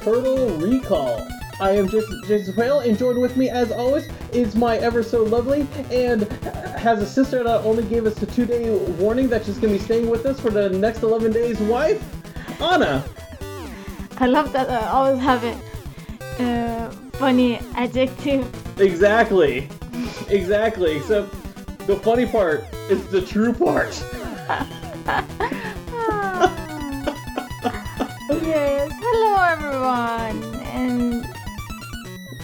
Turtle Recall. I am just Jason Whale, and joined with me, as always, is my ever so lovely and has a sister that only gave us a two day warning that she's going to be staying with us for the next 11 days wife, Anna. I love that I always have a uh, funny adjective. Exactly. Exactly. Except the funny part is the true part. everyone, and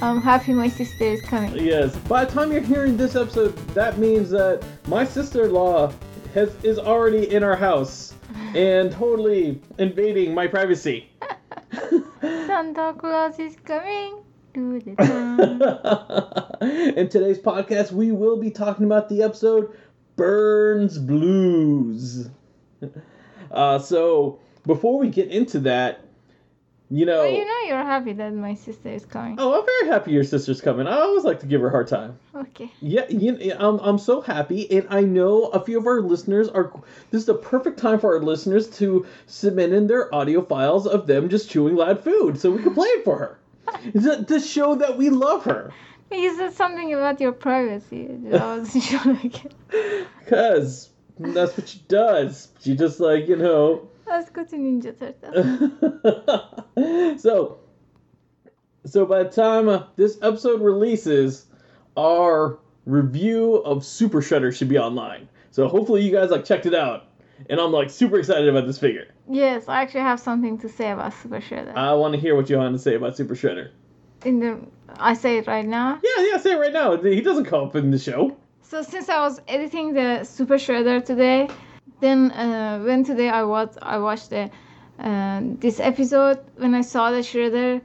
I'm happy my sister is coming. Yes. By the time you're hearing this episode, that means that my sister-in-law has is already in our house and totally invading my privacy. Santa Claus is coming to the town. in today's podcast, we will be talking about the episode Burne's Blues. Uh, so before we get into that, you know, well, you know you're happy that my sister is coming. oh, I'm very happy your sister's coming. I always like to give her a hard time. Okay. Yeah, you, I'm, I'm so happy, and I know a few of our listeners are. This is the perfect time for our listeners to submit in their audio files of them just chewing loud food, so we can play it for her. to, to show that we love her. You said something about your privacy. I wasn't sure. Cause that's what she does. She just like you know. Let's go to Ninja Turtles. so, so by the time uh, this episode releases, our review of Super Shredder should be online. So hopefully you guys like checked it out, and I'm like super excited about this figure. yes, I actually have something to say about Super Shredder. I want to hear what you have to say about Super Shredder. In the, I say it right now. Yeah, yeah, say it right now. He doesn't come up in the show. So since I was editing the Super Shredder today, then uh, when today I watched I watched the uh, this episode when I saw the Shredder,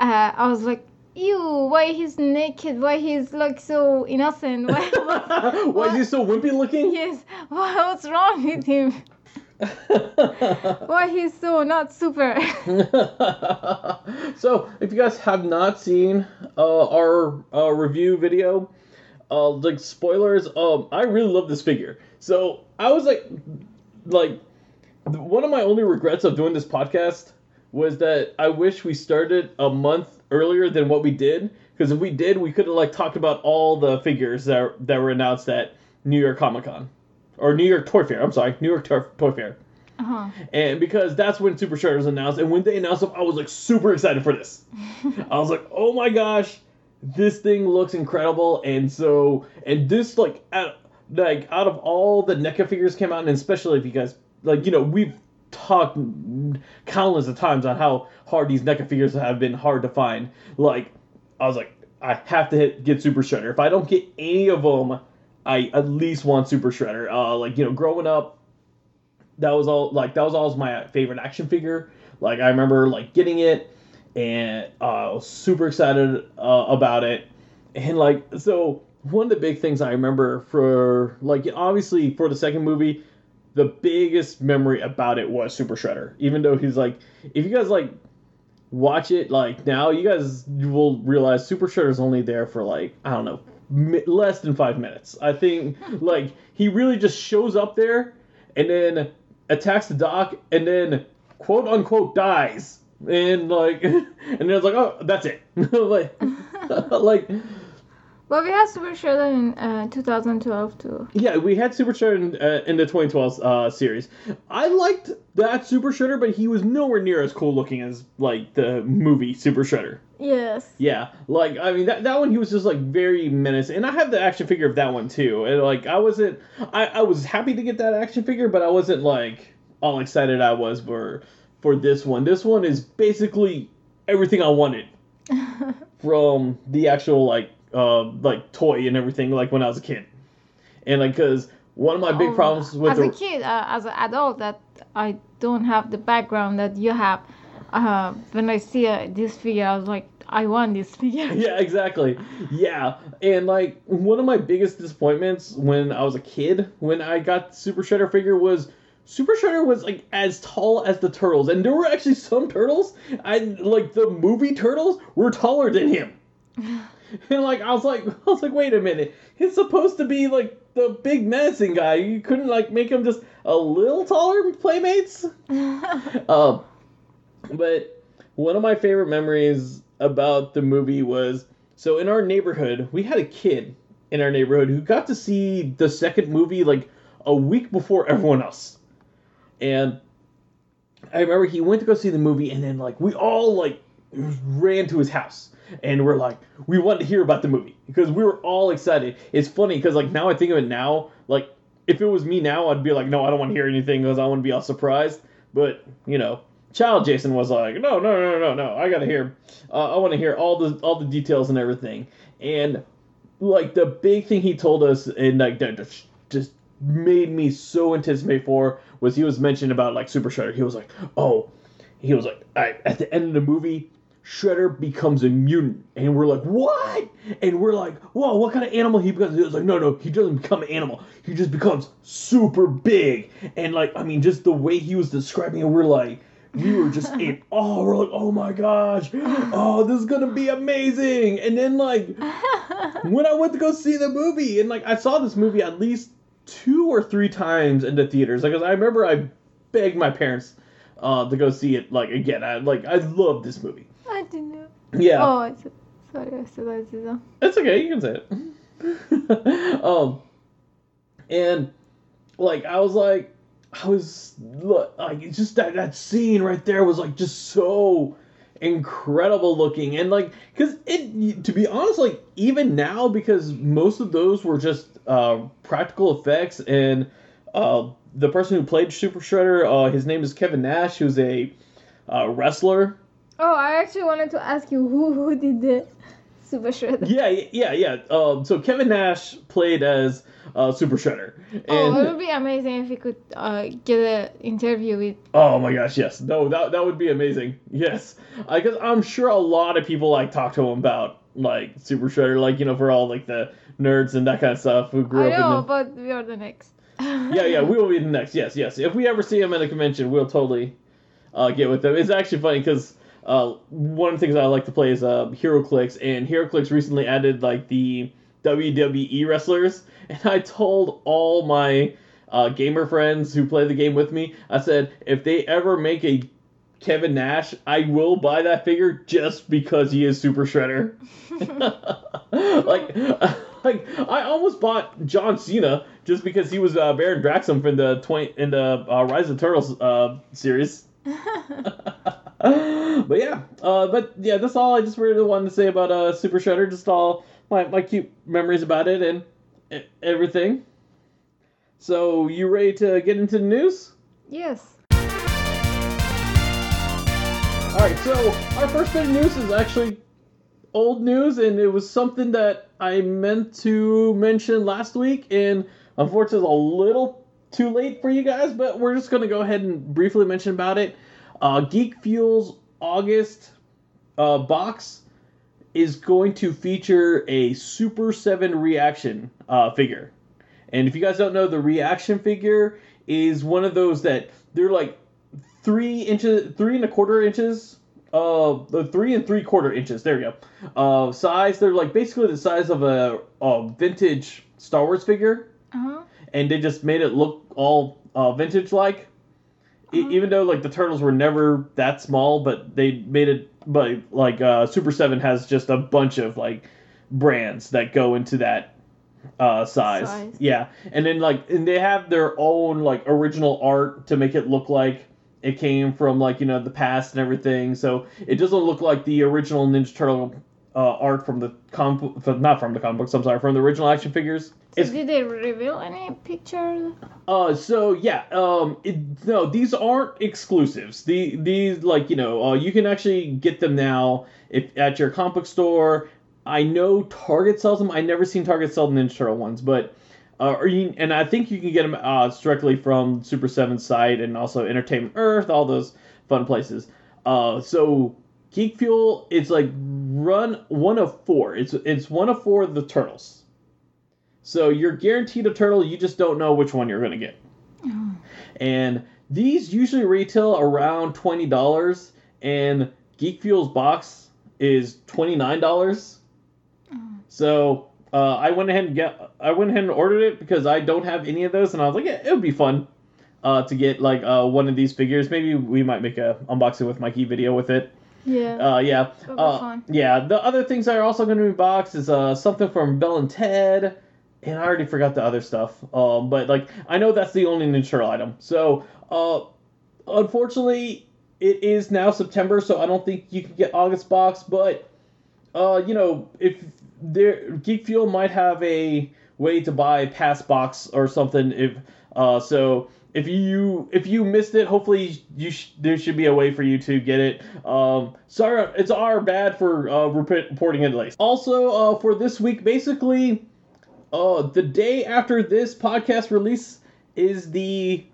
uh, I was like, "Ew! Why he's naked? Why he's like so innocent? Why? what- Why is he so wimpy looking? yes. What, what's wrong with him? Why he's so not super?" so, if you guys have not seen uh, our uh, review video, uh, like spoilers, um, I really love this figure. So I was like, like, one of my only regrets of doing this podcast was that I wish we started a month earlier than what we did. Because if we did, we could have like talked about all the figures that that were announced at New York Comic Con, or New York Toy Fair. I'm sorry, New York Toy, Toy Fair. uh-huh. And because that's when Super Shredder was announced, and when they announced them, I was like super excited for this. I was like, oh my gosh, this thing looks incredible. And so, and this like, out, like out of all the NECA figures came out, and especially if you guys like, you know, we've talked countless of times on how hard these NECA figures have been hard to find. Like, I was like, I have to hit get Super Shredder. If I don't get any of them, I at least want Super Shredder. Uh, like you know, growing up, that was all like that was always my favorite action figure. Like I remember like getting it and uh, I was super excited uh, about it. And like so one of the big things I remember for like obviously for the second movie, the biggest memory about it was Super Shredder. Even though he's like if you guys like watch it like now, you guys will realize Super Shredder's only there for like I don't know mi- less than five minutes. I think hmm. like he really just shows up there and then attacks the dock and then quote unquote dies and like and then it's like oh that's it like like But we had Super Shredder in uh, 2012 too. yeah we had super shredder in, uh, in the 2012 uh, series i liked that super shredder but he was nowhere near as cool looking as like the movie super shredder Yes. Yeah, like I mean that that one he was just like very menacing, and I have the action figure of that one too. And like I wasn't, I I was happy to get that action figure, but I wasn't like all excited I was for for this one. This one is basically everything I wanted from the actual like uh like toy and everything like when I was a kid, and like because one of my big Oh, problems with as the a kid, uh, as an adult, that I don't have the background that you have. Uh, when I see uh, this figure, I was like, I want this figure. yeah, exactly. Yeah, and like one of my biggest disappointments when I was a kid, when I got Super Shredder figure, was Super Shredder was like as tall as the turtles, and there were actually some turtles, and like the movie turtles were taller than him. and like I was like, I was like, wait a minute, he's supposed to be like the big menacing guy. You couldn't like make him just a little taller, playmates. uh, but one of my favorite memories about the movie was so in our neighborhood we had a kid in our neighborhood who got to see the second movie like a week before everyone else and i remember he went to go see the movie and then like we all like ran to his house and we're like we wanted to hear about the movie because we were all excited it's funny because like now i think of it now like if it was me now i'd be like no i don't want to hear anything because i want to be all surprised but you know child Jason was like, no, no, no, no, no, I gotta hear, uh, I want to hear all the all the details and everything. And like the big thing he told us, and like that just made me so anticipate for was he was mentioning about like Super Shredder. He was like, oh, he was like, at the end of the movie. Shredder becomes a mutant, and we're like, "What?" And we're like, "Whoa, what kind of animal he becomes?" He was like, "No, no, he doesn't become an animal. He just becomes super big." And like, I mean, just the way he was describing it, we're like, we were just in awe. We're like, oh my gosh, oh, this is gonna be amazing. And then like when I went to go see the movie, and like I saw this movie at least two or three times in the theaters. Like, I remember I begged my parents uh, to go see it. Like again, I like I love this movie. I didn't know. Yeah. Oh, it's, sorry, I said I didn't. It's okay. You can say it. um, and like I was like I was like, it's just that that scene right there was like just so incredible looking and like because it to be honest like even now because most of those were just uh, practical effects and uh, the person who played super shredder uh, his name is kevin nash who's a uh, wrestler oh i actually wanted to ask you who who did the super shredder yeah yeah yeah um, so kevin nash played as uh, Super Shredder. And, oh, it would be amazing if we could uh, get an interview with. Oh my gosh, yes, no, that that would be amazing. Yes, because I'm sure a lot of people like talk to him about like Super Shredder, like you know, for all like the nerds and that kind of stuff who grew I up. know, in the... but we are the next. yeah, yeah, we will be the next. Yes, yes. If we ever see him at a convention, we'll totally uh, get with them. It's actually funny because. Uh, one of the things I like to play is uh, HeroClix, and HeroClix recently added like the WWE wrestlers, and I told all my uh, gamer friends who play the game with me, I said, if they ever make a Kevin Nash, I will buy that figure just because he is Super Shredder. like, like I almost bought John Cena just because he was uh, Baron Draxum from the twenty in the uh, Rise of Turtles uh, series. but yeah, uh, but yeah, that's all I just really wanted to say about uh, Super Shredder. Just all my, my cute memories about it and everything. So, you ready to get into the news? Yes. Alright, so our first bit of news is actually old news, and it was something that I meant to mention last week, and unfortunately, a little too late for you guys, but we're just going to go ahead and briefly mention about it. Uh, Geek Fuel's August uh, box is going to feature a Super 7 reaction uh, figure. And if you guys don't know, the reaction figure is one of those that they're like three inches, three and a quarter inches, uh, three and three quarter inches. There you go. Uh, size. They're like basically the size of a, a vintage Star Wars figure. Uh-huh. And they just made it look all uh, vintage like. Uh-huh. even though like the turtles were never that small, but they made it. But like uh, Super Seven has just a bunch of like brands that go into that uh, size. Size. Yeah, and then like and they have their own like original art to make it look like it came from like you know the past and everything. So it doesn't look like the original Ninja Turtle uh, art from the com not from the comic books. I'm sorry, from the original action figures. So did they reveal any pictures? uh, so yeah, um, it, no, these aren't exclusives. The these like you know, uh, you can actually get them now if at your comic book store. I know Target sells them. I never seen Target sell the Ninja Turtle ones, but uh, or you, and I think you can get them uh, directly from Super Seven site and also Entertainment Earth, all those fun places. Uh, so Geek Fuel is like run one of four. It's it's one of four of the turtles. So you're guaranteed a turtle. You just don't know which one you're gonna get. And these usually retail around twenty dollars, and Geek Fuel's box is twenty nine dollars. So uh, I went ahead and get I went ahead and ordered it because I don't have any of those, and I was like, yeah, it would be fun uh, to get like uh, one of these figures. Maybe we might make a unboxing with Mikey video with it. Yeah. Uh, yeah. Uh, yeah. The other things that are also going to be boxed is uh, something from Bill and Ted, and I already forgot the other stuff. Um, but like I know that's the only Ninja item. So uh, unfortunately, it is now September, so I don't think you can get August box. But uh, you know, if there Geek Fuel might have a way to buy pass box or something. If uh, so. If you if you missed it, hopefully you sh- there should be a way for you to get it. Um, sorry, it's our bad for uh, rep- reporting it late. Also, uh, for this week, basically, uh, the day after this podcast release is the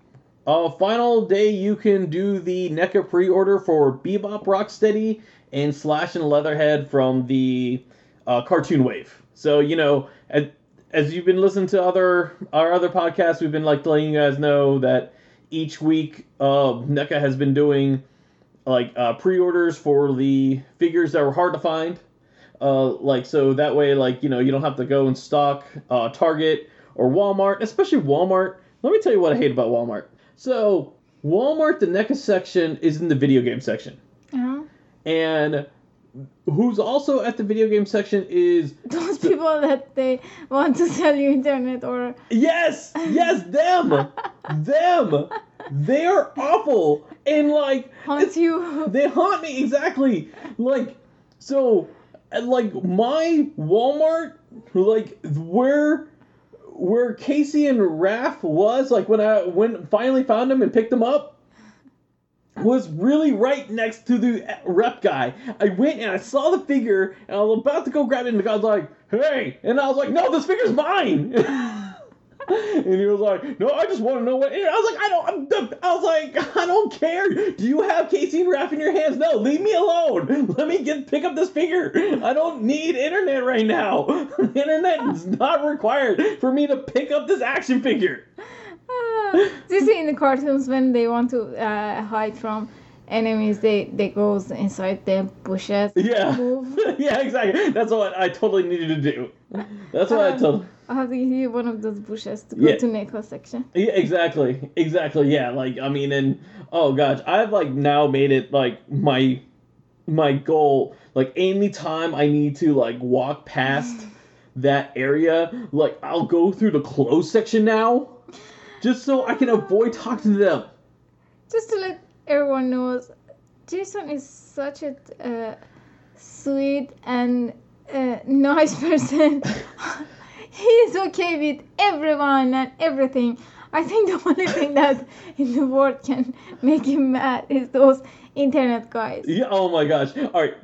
uh, final day you can do the NECA pre-order for Bebop Rocksteady and Slash and Leatherhead from the uh, Cartoon Wave. So you know, as, as you've been listening to other our other podcasts, we've been like letting you guys know that each week uh, NECA has been doing like uh, pre-orders for the figures that were hard to find. Uh, like so that way, like you know, you don't have to go and stock uh, Target or Walmart, especially Walmart. Let me tell you what I hate about Walmart. So Walmart, the NECA section is in the video game section, Uh-huh. and who's also at the video game section is Those people that they want to sell you internet or yes, yes, them, them. They're awful, and like haunt it's- you. They haunt me exactly. Like so, and, like my Walmart, like where where Casey and Raph was, like when I when finally found them and picked them up, was really right next to the rep guy. I went and I saw the figure, and I was about to go grab it, and the guy's like, "Hey!" And I was like, "No, this figure's mine." And he was like, "No, I just want to know what." And I was like, "I don't." I'm, I was like, "I don't care. Do you have Casey and Raph in your hands? No, leave me alone. Let me get pick up this figure. I don't need internet right now. internet is not required for me to pick up this action figure." Do you see in the cartoons when they want to uh, hide from enemies, they they goes inside the bushes. Yeah, Move. yeah, exactly. That's what I totally needed to do. That's what I Um, told. I have to give you one of those bushes to go Yeah. to NECA section. Yeah, exactly, exactly. Yeah, like I mean, and oh gosh, I've like now made it like my my goal. Like anytime I need to like walk past that area, like I'll go through the clothes section now, just so I can avoid talking to them. Just to let everyone knows, Jason is such a uh, sweet and uh, nice person. He's okay with everyone and everything. I think the only thing that in the world can make him mad is those internet guys. Yeah. Oh my gosh. All right.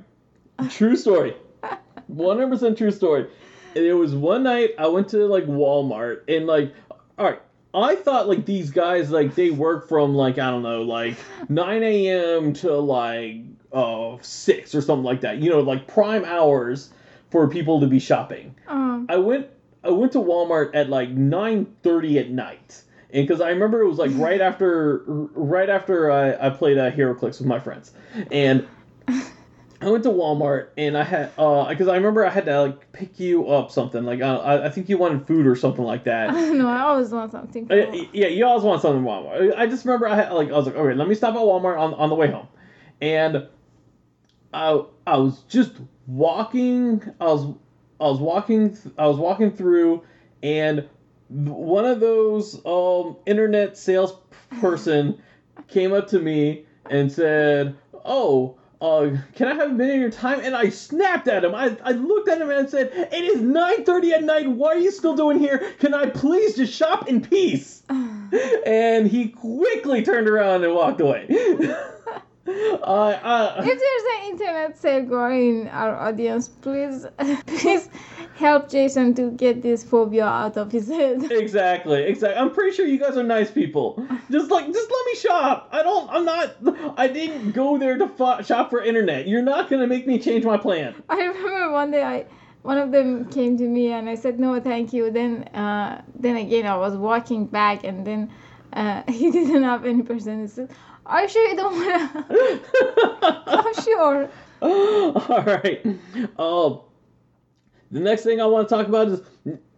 True story. One hundred percent true story. And it was one night I went to like Walmart and like, all right. I thought like these guys like they work from like I don't know like 9 a.m. to like uh six or something like that. You know like prime hours for people to be shopping. Um, I went I went to Walmart at like 9:30 at night. And because I remember it was like right after right after I, I played uh, HeroClix with my friends. And I went to Walmart and I had uh because I remember I had to like pick you up something like uh, I, I think you wanted food or something like that. no. I always want something. Uh, Cool. yeah, you always want something at Walmart. I just remember I had like I was like, okay, let me stop at Walmart on, on the way home, and I I was just walking. I was I was walking. th- I was walking through, and one of those um internet salesperson came up to me and said, "Oh." Uh, can I have a minute of your time? And I snapped at him. I, I looked at him and said, It is 9.30 at night. What are you still doing here? Can I please just shop in peace? and he quickly turned around and walked away. Uh, uh, If there's an internet sale going in our audience, please, please help Jason to get this phobia out of his head. exactly, exactly. I'm pretty sure you guys are nice people. Just like, just let me shop. I don't. I'm not. I didn't go there to fo- shop for internet. You're not gonna make me change my plan. I remember one day I, one of them came to me and I said no, thank you. Then, uh, then again I was walking back and then uh, he didn't have any person. He said, "Are you sure you don't wanna?" I'm sure. All right. Um, the next thing I want to talk about is,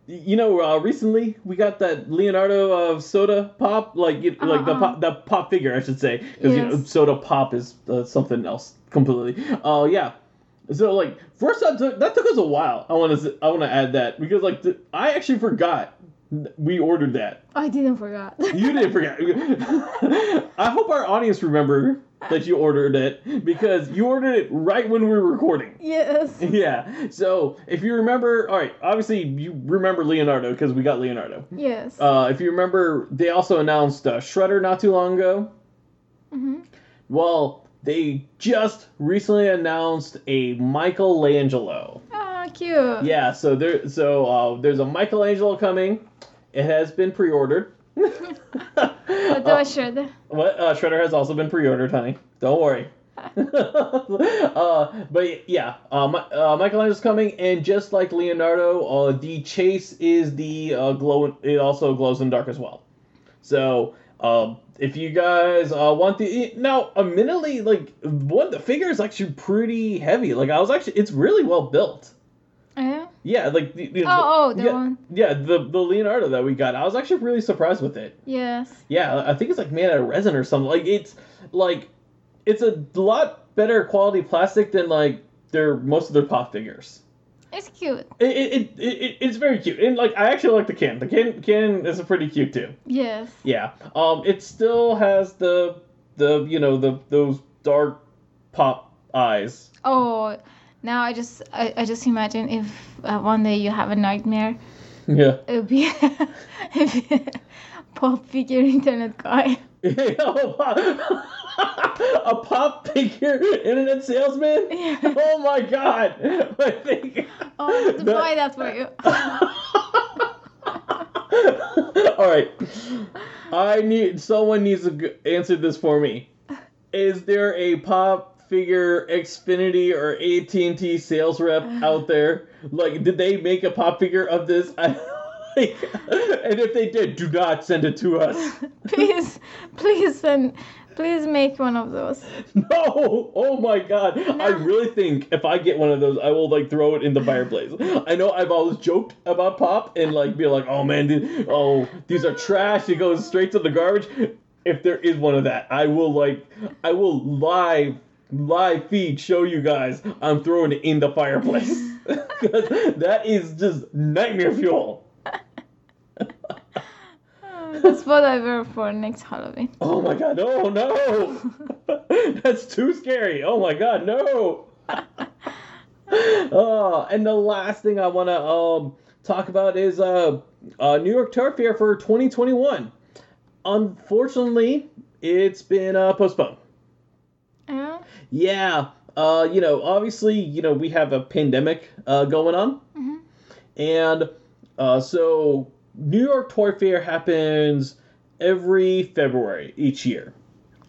you know, uh, recently we got that Leonardo of soda pop, like you, like the Uh-uh. pop, the pop figure, I should say, because you know soda pop is uh, something else completely. Oh yeah. So like first that took, that took us a while. I want to I want to add that because like the, I actually forgot we ordered that. I didn't forget. You didn't forget. I hope our audience remember that you ordered it because you ordered it right when we were recording. yes. Yeah. So if you remember, all right, obviously you remember Leonardo because we got Leonardo. Yes. Uh, if you remember, they also announced uh, Shredder not too long ago. hmm Well, they just recently announced a Michelangelo. Ah, cute. Yeah. So there, so uh, there's a Michelangelo coming. It has been pre-ordered. Uh, do I? What? Uh, Shredder has also been pre-ordered, honey. Don't worry. uh, but yeah, uh, uh, Michelangelo's coming, and just like Leonardo, uh, the chase is the uh, glow. It also glows in the dark as well. So, um, if you guys uh, want the now, admittedly, like one the figure is actually pretty heavy. Like I was actually, it's really well built. Yeah. Yeah, like the, the, Oh, oh, the yeah, one. yeah, the the Leonardo that we got. I was actually really surprised with it. Yes. Yeah, I think it's like made out of resin or something. Like it's like it's a lot better quality plastic than like their most of their pop figures. It's cute. It, it, it, it it's very cute and like I actually like the can. The can can is pretty cute too. Yes. Yeah. Um, it still has the the you know the those dark pop eyes. Oh, now I just I, I just imagine if uh, one day you have a nightmare, Yeah. it would be, it'd be a pop figure internet guy. a pop figure internet salesman. Yeah. Oh my god! I think. Oh, I have to That- buy that for you. All right. I need someone needs to answer this for me. Is there a pop figure Xfinity or AT&T sales rep out there? Like, did they make a pop figure of this? I, like, and if they did, do not send it to us. please, please send, please make one of those. No! Oh my god! I really think if I get one of those, I will like throw it in the fireplace. I know I've always joked about pop and like be like, "Oh man, oh these are trash." It goes straight to the garbage. If there is one of that, I will like, I will live live feed show you guys. I'm throwing it in the fireplace 'Cause that is just nightmare fuel. Uh, That's what I wear for next Halloween. Oh my god! No, no! That's too scary. Oh my god! No! oh, and the last thing I want to um talk about is uh, uh New York Toy Fair for 2021. Unfortunately, it's been uh, postponed. Yeah. Yeah. Uh, you know, obviously, you know, we have a pandemic uh, going on. Mhm. And uh, so New York Toy Fair happens every February each year.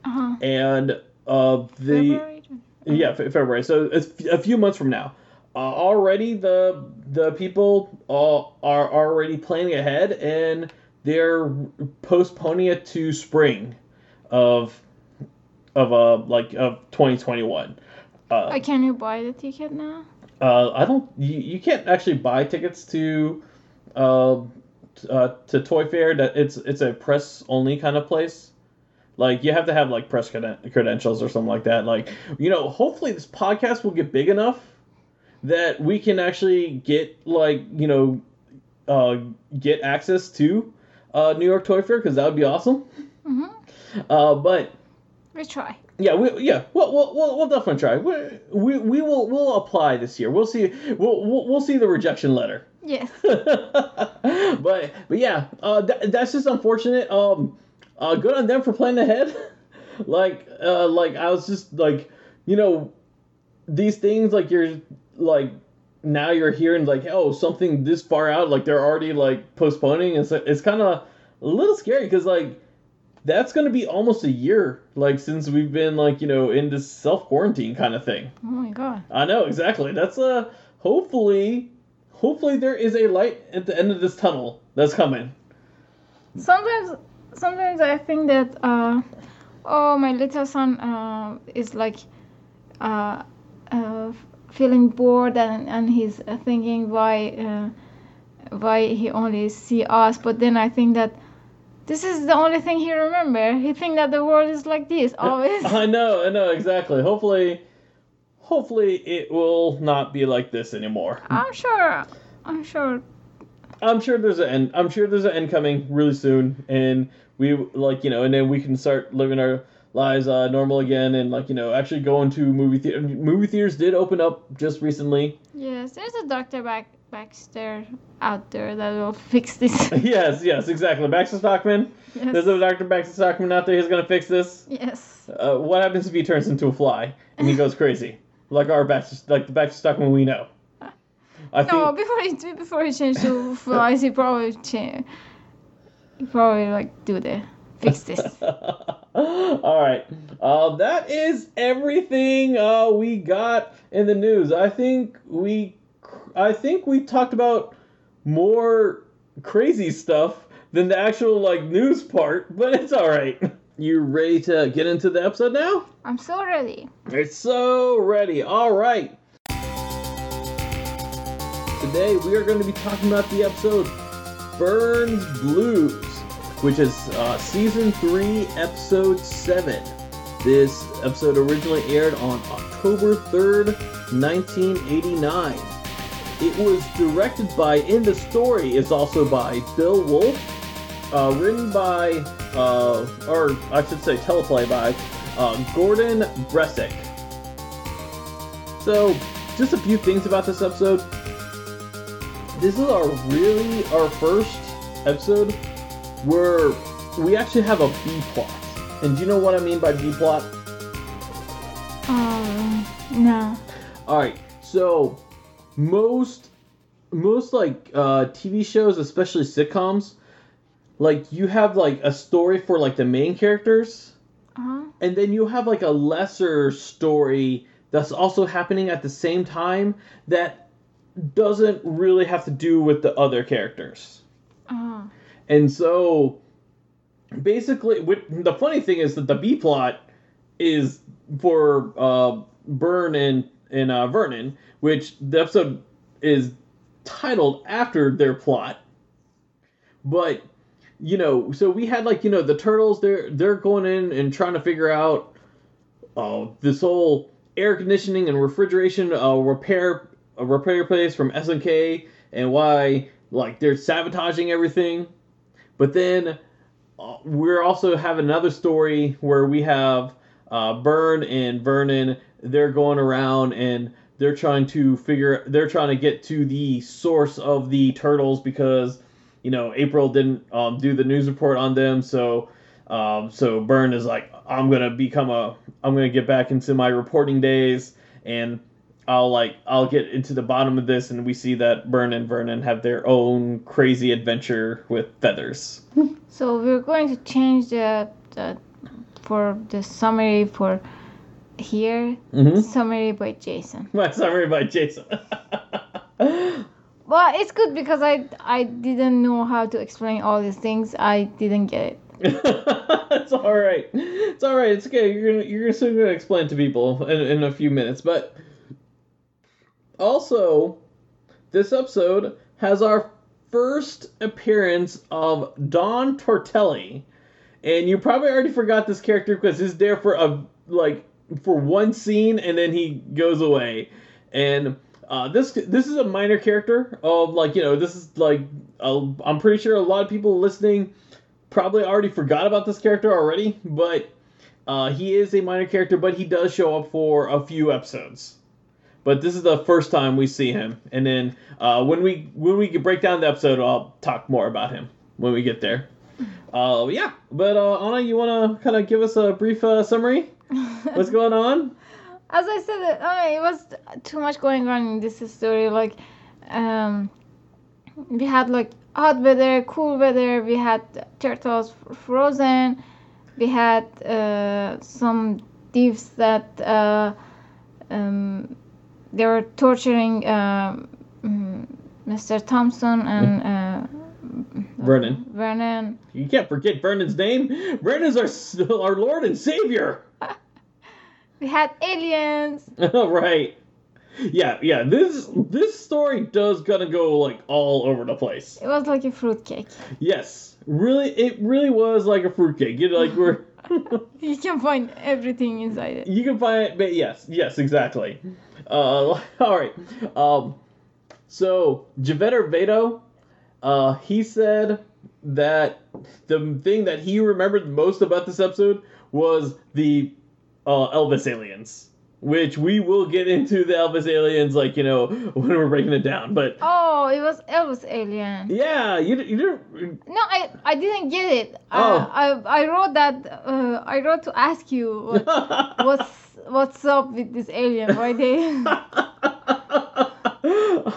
Uh huh. And uh, the February. yeah, Fe- February. So it's a few months from now. Uh, already the the people uh, are already planning ahead and they're postponing it to spring of of uh like of 2021. Uh, Uh, can you buy the ticket now? uh, I don't. You, you can't actually buy tickets to, uh, uh, to Toy Fair. That it's it's a press only kind of place. Like you have to have like press creden- credentials or something like that. Like you know, hopefully this podcast will get big enough that we can actually get like you know, uh, get access to, uh, New York Toy Fair because that would be awesome. Mhm. Uh, but We try. yeah, we, yeah, we'll, we'll, we'll, we'll definitely try. We, we, we will we'll apply this year. We'll see. We'll, we'll, we'll see the rejection letter. Yes. but but yeah, uh, th- that's just unfortunate. Um, uh, good on them for planning ahead. like uh like I was just like you know these things like you're like now you're hearing like oh something this far out like they're already like postponing it's it's kind of a little scary because like that's gonna be almost a year like since we've been like you know in this self quarantine kind of thing Oh my god. i know exactly that's uh hopefully hopefully there is a light at the end of this tunnel that's coming Sometimes, sometimes I think that uh, oh my little son uh, is like uh, uh, feeling bored and and he's thinking why uh, why he only see us. But then I think that this is the only thing he remember. He think that the world is like this always. i know i know exactly hopefully hopefully it will not be like this anymore I'm sure. I'm sure. I'm sure there's an end. I'm sure there's an end coming really soon, and we like you know, and then we can start living our lives uh, normal again, and like you know, actually going to movie theater. Movie theaters did open up just recently. Yes, there's a doctor back Baxter out there that will fix this. yes, yes, exactly. Baxter Stockman. Yes. There's a Dr. Baxter Stockman out there. He's gonna fix this. yes. Uh, what happens if he turns into a fly and he goes crazy, like our Baxter, like the Baxter Stockman we know? I think. No, before he before he changed to flies, he probably change. He probably like do the fix this. All right. Uh, that is everything uh, we got in the news. I think we, I think we talked about more crazy stuff than the actual like news part, but it's all right. You ready to get into the episode now? I'm so ready. It's so ready. All right. Today we are going to be talking about the episode Burne's Blues, which is uh, season 3, episode 7. This episode originally aired on October 3rd, 1989. It was directed by, in the story, is also by Bill Wolf, uh, written by, uh, or I should say teleplay by, uh, Gordon Bressack. So, just a few things about this episode. This is our really our first episode where we actually have a B plot. And do you know what I mean by B plot? Um, no. All right. So, most most like uh TV shows, especially sitcoms, like you have like a story for like the main characters Uh-huh. and then you have like a lesser story that's also happening at the same time that doesn't really have to do with the other characters. Uh-huh. And so basically what, the funny thing is that the B plot is for uh Burne and and uh, Vernon, which the episode is titled after their plot. But you know, so we had like you know the turtles. They're they're going in and trying to figure out uh, this whole air conditioning and refrigeration uh, repair a repair place from SNK and why like they're sabotaging everything. But then uh, we're also have another story where we have uh, Burne and Vernon. They're going around and they're trying to figure. They're trying to get to the source of the turtles because you know April didn't um, do the news report on them. So um, so Burne is like, I'm gonna become a. I'm gonna get back into my reporting days and. I'll like I'll get into the bottom of this, and we see that Burne and Vernon have their own crazy adventure with feathers. So we're going to change the, the for the summary for here. Mm-hmm. Summary by Jason. My summary by Jason. Well, it's good because I I didn't know how to explain all these things. I didn't get it. it's all right. It's all right. It's okay. You're gonna you're soon gonna explain to people in, in a few minutes. But also, this episode has our first appearance of Don Turtelli, and you probably already forgot this character because he's there for a like for one scene and then he goes away, and. Uh, this this is a minor character of like you know this is like uh, I'm pretty sure a lot of people listening probably already forgot about this character already, but uh, he is a minor character, but he does show up for a few episodes. But this is the first time we see him, and then uh, when we when we break down the episode, I'll talk more about him when we get there. Uh, yeah, but uh, Anna, you want to kind of give us a brief uh, summary? What's going on? As I said, uh, it was too much going on in this story. Like, um, we had like hot weather, cool weather. We had turtles frozen. We had uh, some thieves that uh, um, they were torturing um, mm, Mr. Thompson and uh, Vernon. Vernon. You can't forget Vernon's name. Vernon's our our Lord and Savior. We had aliens. right. Yeah, yeah. This this story does kind of go like all over the place. It was like a fruitcake. Yes, really, it really was like a fruitcake. You know, like we're You can find everything inside it. you can find it, but yes, yes, exactly. Uh, all right. Um, so Javetter Vedo, uh, he said that the thing that he remembered most about this episode was the uh, Elvis aliens. Which we will get into the Elvis aliens, like you know, when we're breaking it down. But Oh, it was Elvis alien. yeah, you you didn't No, I I didn't get it. Oh. Uh, I I wrote that. Uh, I wrote to ask you what, what's what's up with this alien. Why they?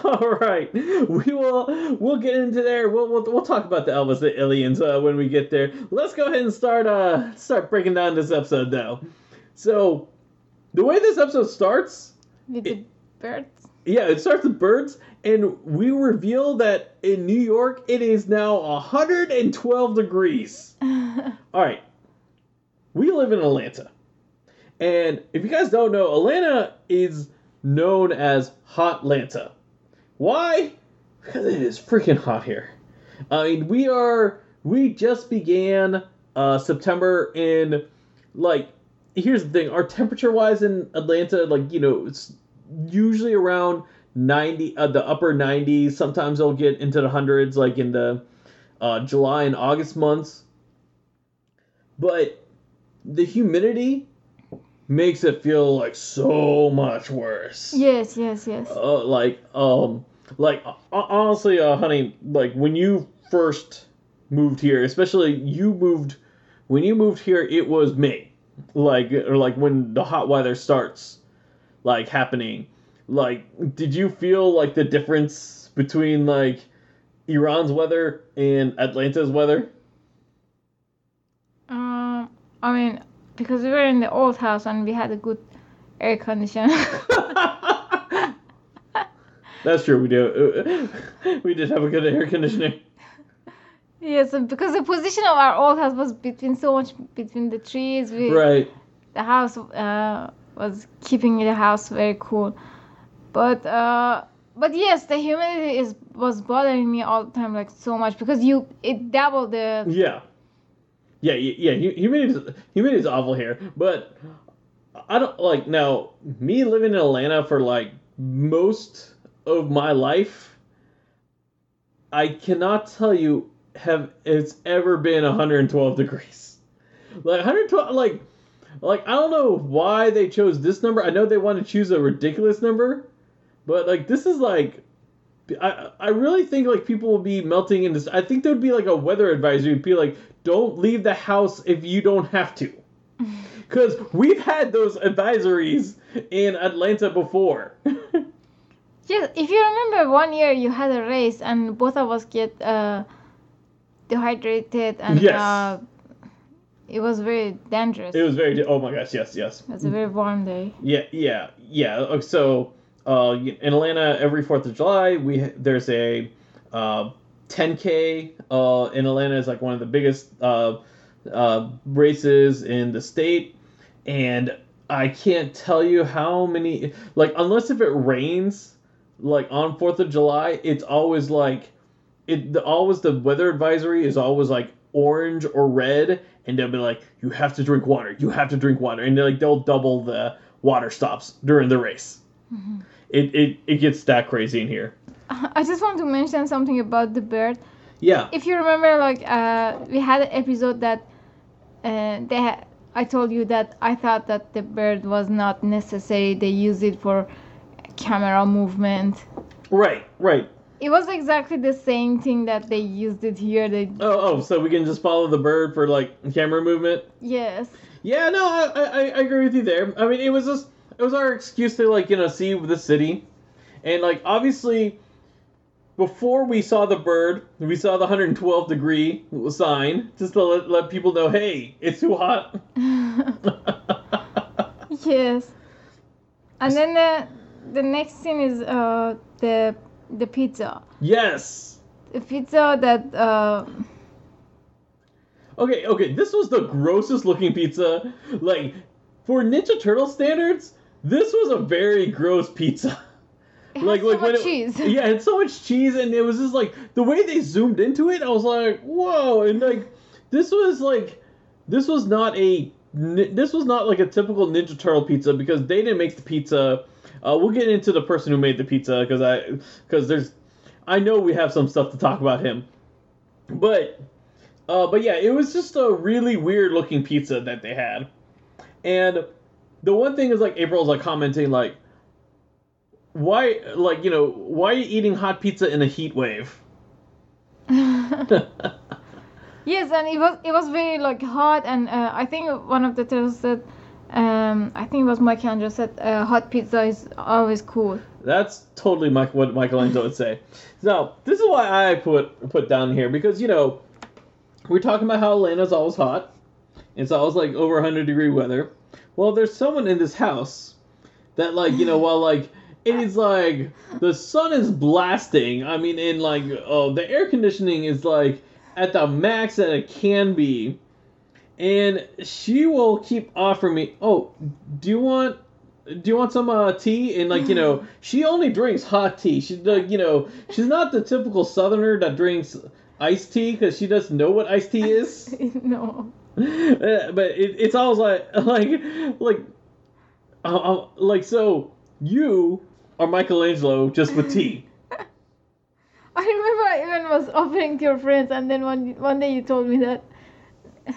All right, we will we'll get into there. We'll we'll, we'll talk about the Elvis the aliens uh, when we get there. Let's go ahead and start uh start breaking down this episode though. So, the way this episode starts, with the birds. yeah, it starts with birds, and we reveal that in New York it is now 112 degrees. All right. We live in Atlanta. And if you guys don't know, Atlanta is known as Hot Lanta. Why? Because it is freaking hot here. I mean, we are we just began uh September in like here's the thing, our temperature wise in Atlanta like, you know, it's usually around 90 uh, the upper 90s, sometimes it'll get into the hundreds like in the uh, July and August months but the humidity makes it feel like so much worse. yes, yes, yes. Uh, like um like honestly uh honey like when you first moved here especially you moved when you moved here it was May like or like when the hot weather starts like happening like did you feel like the difference between like Iran's weather and Atlanta's weather Um, I mean, because we were in the old house and we had a good air condition. That's true. We do. We did have a good air conditioning. Yes, because the position of our old house was between so much between the trees. We, Right. the house uh, was keeping the house very cool but uh but yes the humidity is was bothering me all the time like so much because you it doubled the Yeah. Yeah. Yeah. hu- Humidity. Humidity is awful here, but I don't like now. Me living in Atlanta for like most of my life, I cannot tell you have it's ever been 112 degrees. Like 112. Like. Like I don't know why they chose this number. I know they want to choose a ridiculous number, but like this is like I I really think like people will be melting in this. I think there would be like a weather advisory. It'd be like, don't leave the house if you don't have to, because we've had those advisories in Atlanta before. yes if you remember one year you had a race and both of us get uh dehydrated and Yes. uh it was very dangerous it was very. Oh my gosh! Yes, yes. it was a very warm day Yeah, yeah, yeah. Uh, So, uh, in Atlanta, every Fourth of July, we there's a uh, 10k. Uh, in Atlanta is like one of the biggest uh, uh, races in the state, and I can't tell you how many. Like, unless if it rains, like on Fourth of July, it's always like it. The, always the weather advisory is always like orange or red, and they'll be like, "You have to drink water. You have to drink water," and they're like they'll double the water stops during the race. It, it it gets that crazy in here. i just want to mention something about the bird Yeah. if you remember like uh, we had an episode that uh, they ha- i told you that i thought that the bird was not necessary they use it for camera movement Right. Right. It was exactly the same thing that they used it here. They Oh, oh, so we can just follow the bird for like camera movement. yes. Yeah, no, I, I, I agree with you there. I mean, it was just it was our excuse to like you know see the city, and like obviously, before we saw the bird, we saw the 112 degree sign just to let, let people know, hey, it's too hot. yes. And then the the next thing is uh the the pizza. yes. The pizza that uh Okay, okay, this was the grossest looking pizza. Like, for Ninja Turtle standards, this was a very gross pizza. has so when much it- cheese. Yeah, it's so much cheese, and it was just like the way they zoomed into it. I was like, whoa! And like, this was like, this was not a, this was not like a typical Ninja Turtle pizza because they didn't make the pizza. Uh, we'll get into the person who made the pizza because I, because there's, I know we have some stuff to talk about him, but, uh, but yeah, it was just a really weird looking pizza that they had, and the one thing is like April's like commenting like why like you know why are you eating hot pizza in a heat wave Yes, and it was it was very like hot, and uh, I think one of the turtles said, um, I think it was Michelangelo said, uh, hot pizza is always cool. that's totally Mike, what michelangelo would say. Now this is why i put put down here because you know we're talking about how atlanta's always hot. It's always like over 100 degree weather. Well there's someone in this house that like you know while like it is like the sun is blasting i mean in like oh the air conditioning is like at the max that it can be. And she will keep offering me oh do you want do you want some uh, tea? And like you know she only drinks hot tea. She like you know she's not the typical southerner that drinks iced tea because she doesn't know what iced tea is. No. Uh, but it, it's always like like like uh, uh, like so you are michelangelo just with tea I remember I even was offering to your friends, and then one one day you told me that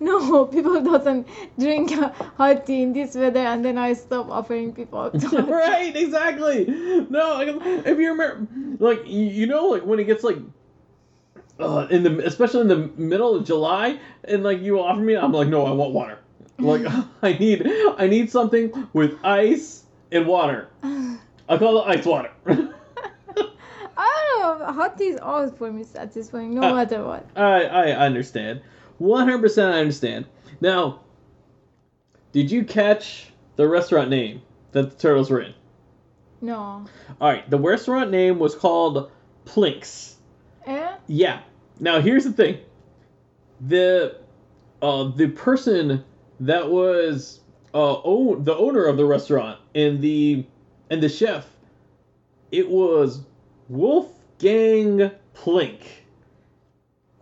no, people doesn't drink hot tea in this weather, and then I stopped offering people. hot tea. right, exactly. No, like, if you remember, like you, you know, like when it gets like, uh, in the especially in the middle of July, and like you offer me, I'm like, no, I want water. Like I need, I need something with ice and water. I call it ice water. I don't know. Hot tea is always for me satisfying, no Uh, matter what. I I understand, 100. percent I understand. Now, did you catch the restaurant name that the turtles were in? No. All right, the restaurant name was called Plinks. Eh? Yeah. Now here's the thing. The uh the person that was uh own the owner of the restaurant and the and the chef it was Wolfgang Plink.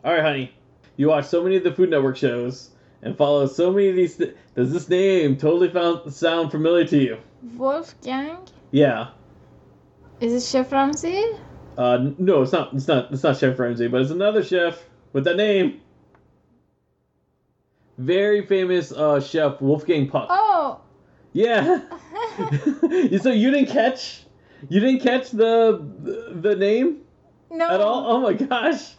All right, honey. You watch so many of the Food Network shows and follow so many of these th- does this name totally found, sound familiar to you? Wolfgang? Yeah. Is it Chef Ramsay? Uh, no, it's not. It's not. It's not Chef Ramsay, but it's another chef with that name. Very famous uh, chef Wolfgang Puck. Oh! Yeah. so you didn't catch, you didn't catch the the name no. at all? Oh my gosh.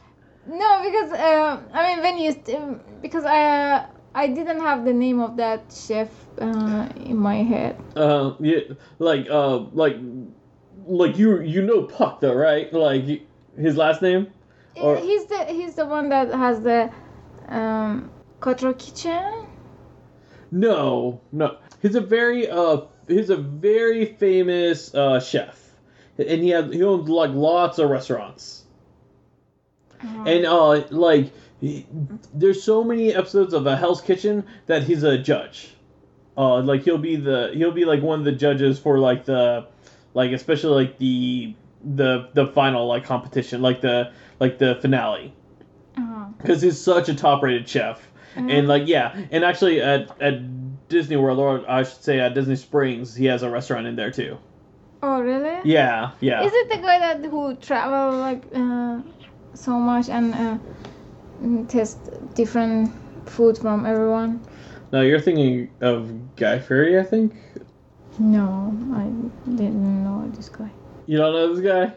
No, because uh, I mean when you st- because I uh, I didn't have the name of that chef uh, in my head. Uh, yeah, like uh, like like you you know Puck though, right? Like his last name. Or- he's the he's the one that has the um Quattro Kitchen. No, no. He's a very uh he's a very famous uh chef. And he has he owns like lots of restaurants. Uh, And uh like he, there's so many episodes of a Hell's Kitchen that he's a judge. Uh like he'll be the he'll be like one of the judges for like the like especially like the the the final like competition like the like the finale. Uh, because he's such a top rated chef and like yeah and actually at at disney world or i should say at disney springs he has a restaurant in there too oh really? yeah yeah Is it the guy that who travel like uh, so much and uh, test different food from everyone? no you're thinking of guy Fieri, i think No, I didn't know this guy. you don't know this guy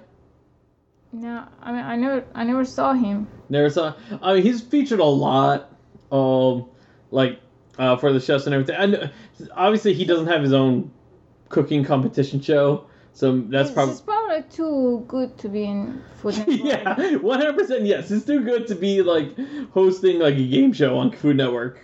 No, I mean I never I never saw him. Never saw. I mean, he's featured a lot, um, like uh, for the chefs and everything. And obviously, he doesn't have his own cooking competition show, so that's probably He's probably too good to be in Food Network. yeah, one hundred percent. Yes, it's too good to be like hosting like a game show on Food Network.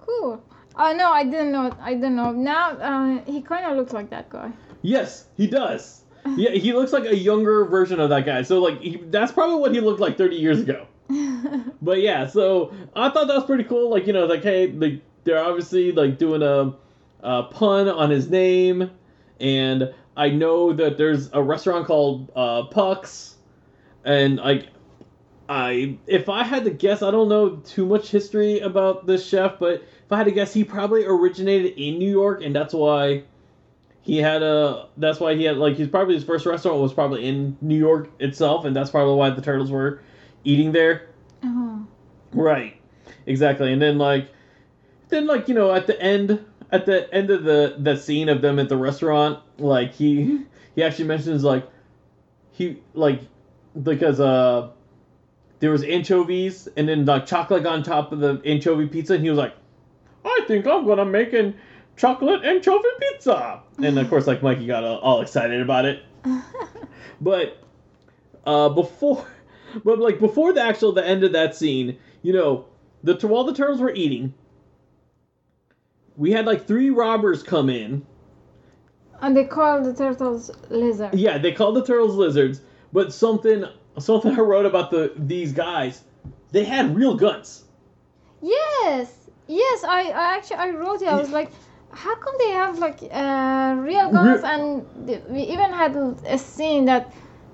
Cool. Oh no, I didn't know. I didn't know. Now uh, he kind of looks like that guy. Yes, he does. Yeah, he looks like a younger version of that guy. So like, he, that's probably what he looked like thirty years ago. But yeah, so I thought that was pretty cool. Like you know, like hey, like they're obviously like doing a, a pun on his name, and I know that there's a restaurant called uh, Pucks, and like I if I had to guess, I don't know too much history about this chef, but if I had to guess, he probably originated in New York, and that's why he had a. That's why he had like he's probably his first restaurant was probably in New York itself, and that's probably why the turtles were eating there. oh. Right. Exactly. And then like then like, you know, at the end at the end of the the scene of them at the restaurant, like he he actually mentions like he like because uh there was anchovies and then like chocolate on top of the anchovy pizza and he was like, I think I'm gonna make an chocolate anchovy pizza and of course like Mikey got all, all excited about it. But uh, before, but like before the actual the end of that scene, you know, the while the turtles were eating, we had like three robbers come in. and they called the turtles lizards. Yeah, they called the turtles lizards, but something something I wrote about the these guys, they had real guns. Yes, yes. I, I actually I wrote it. I was like, how come they have like uh, real guns? And th- we even had a scene that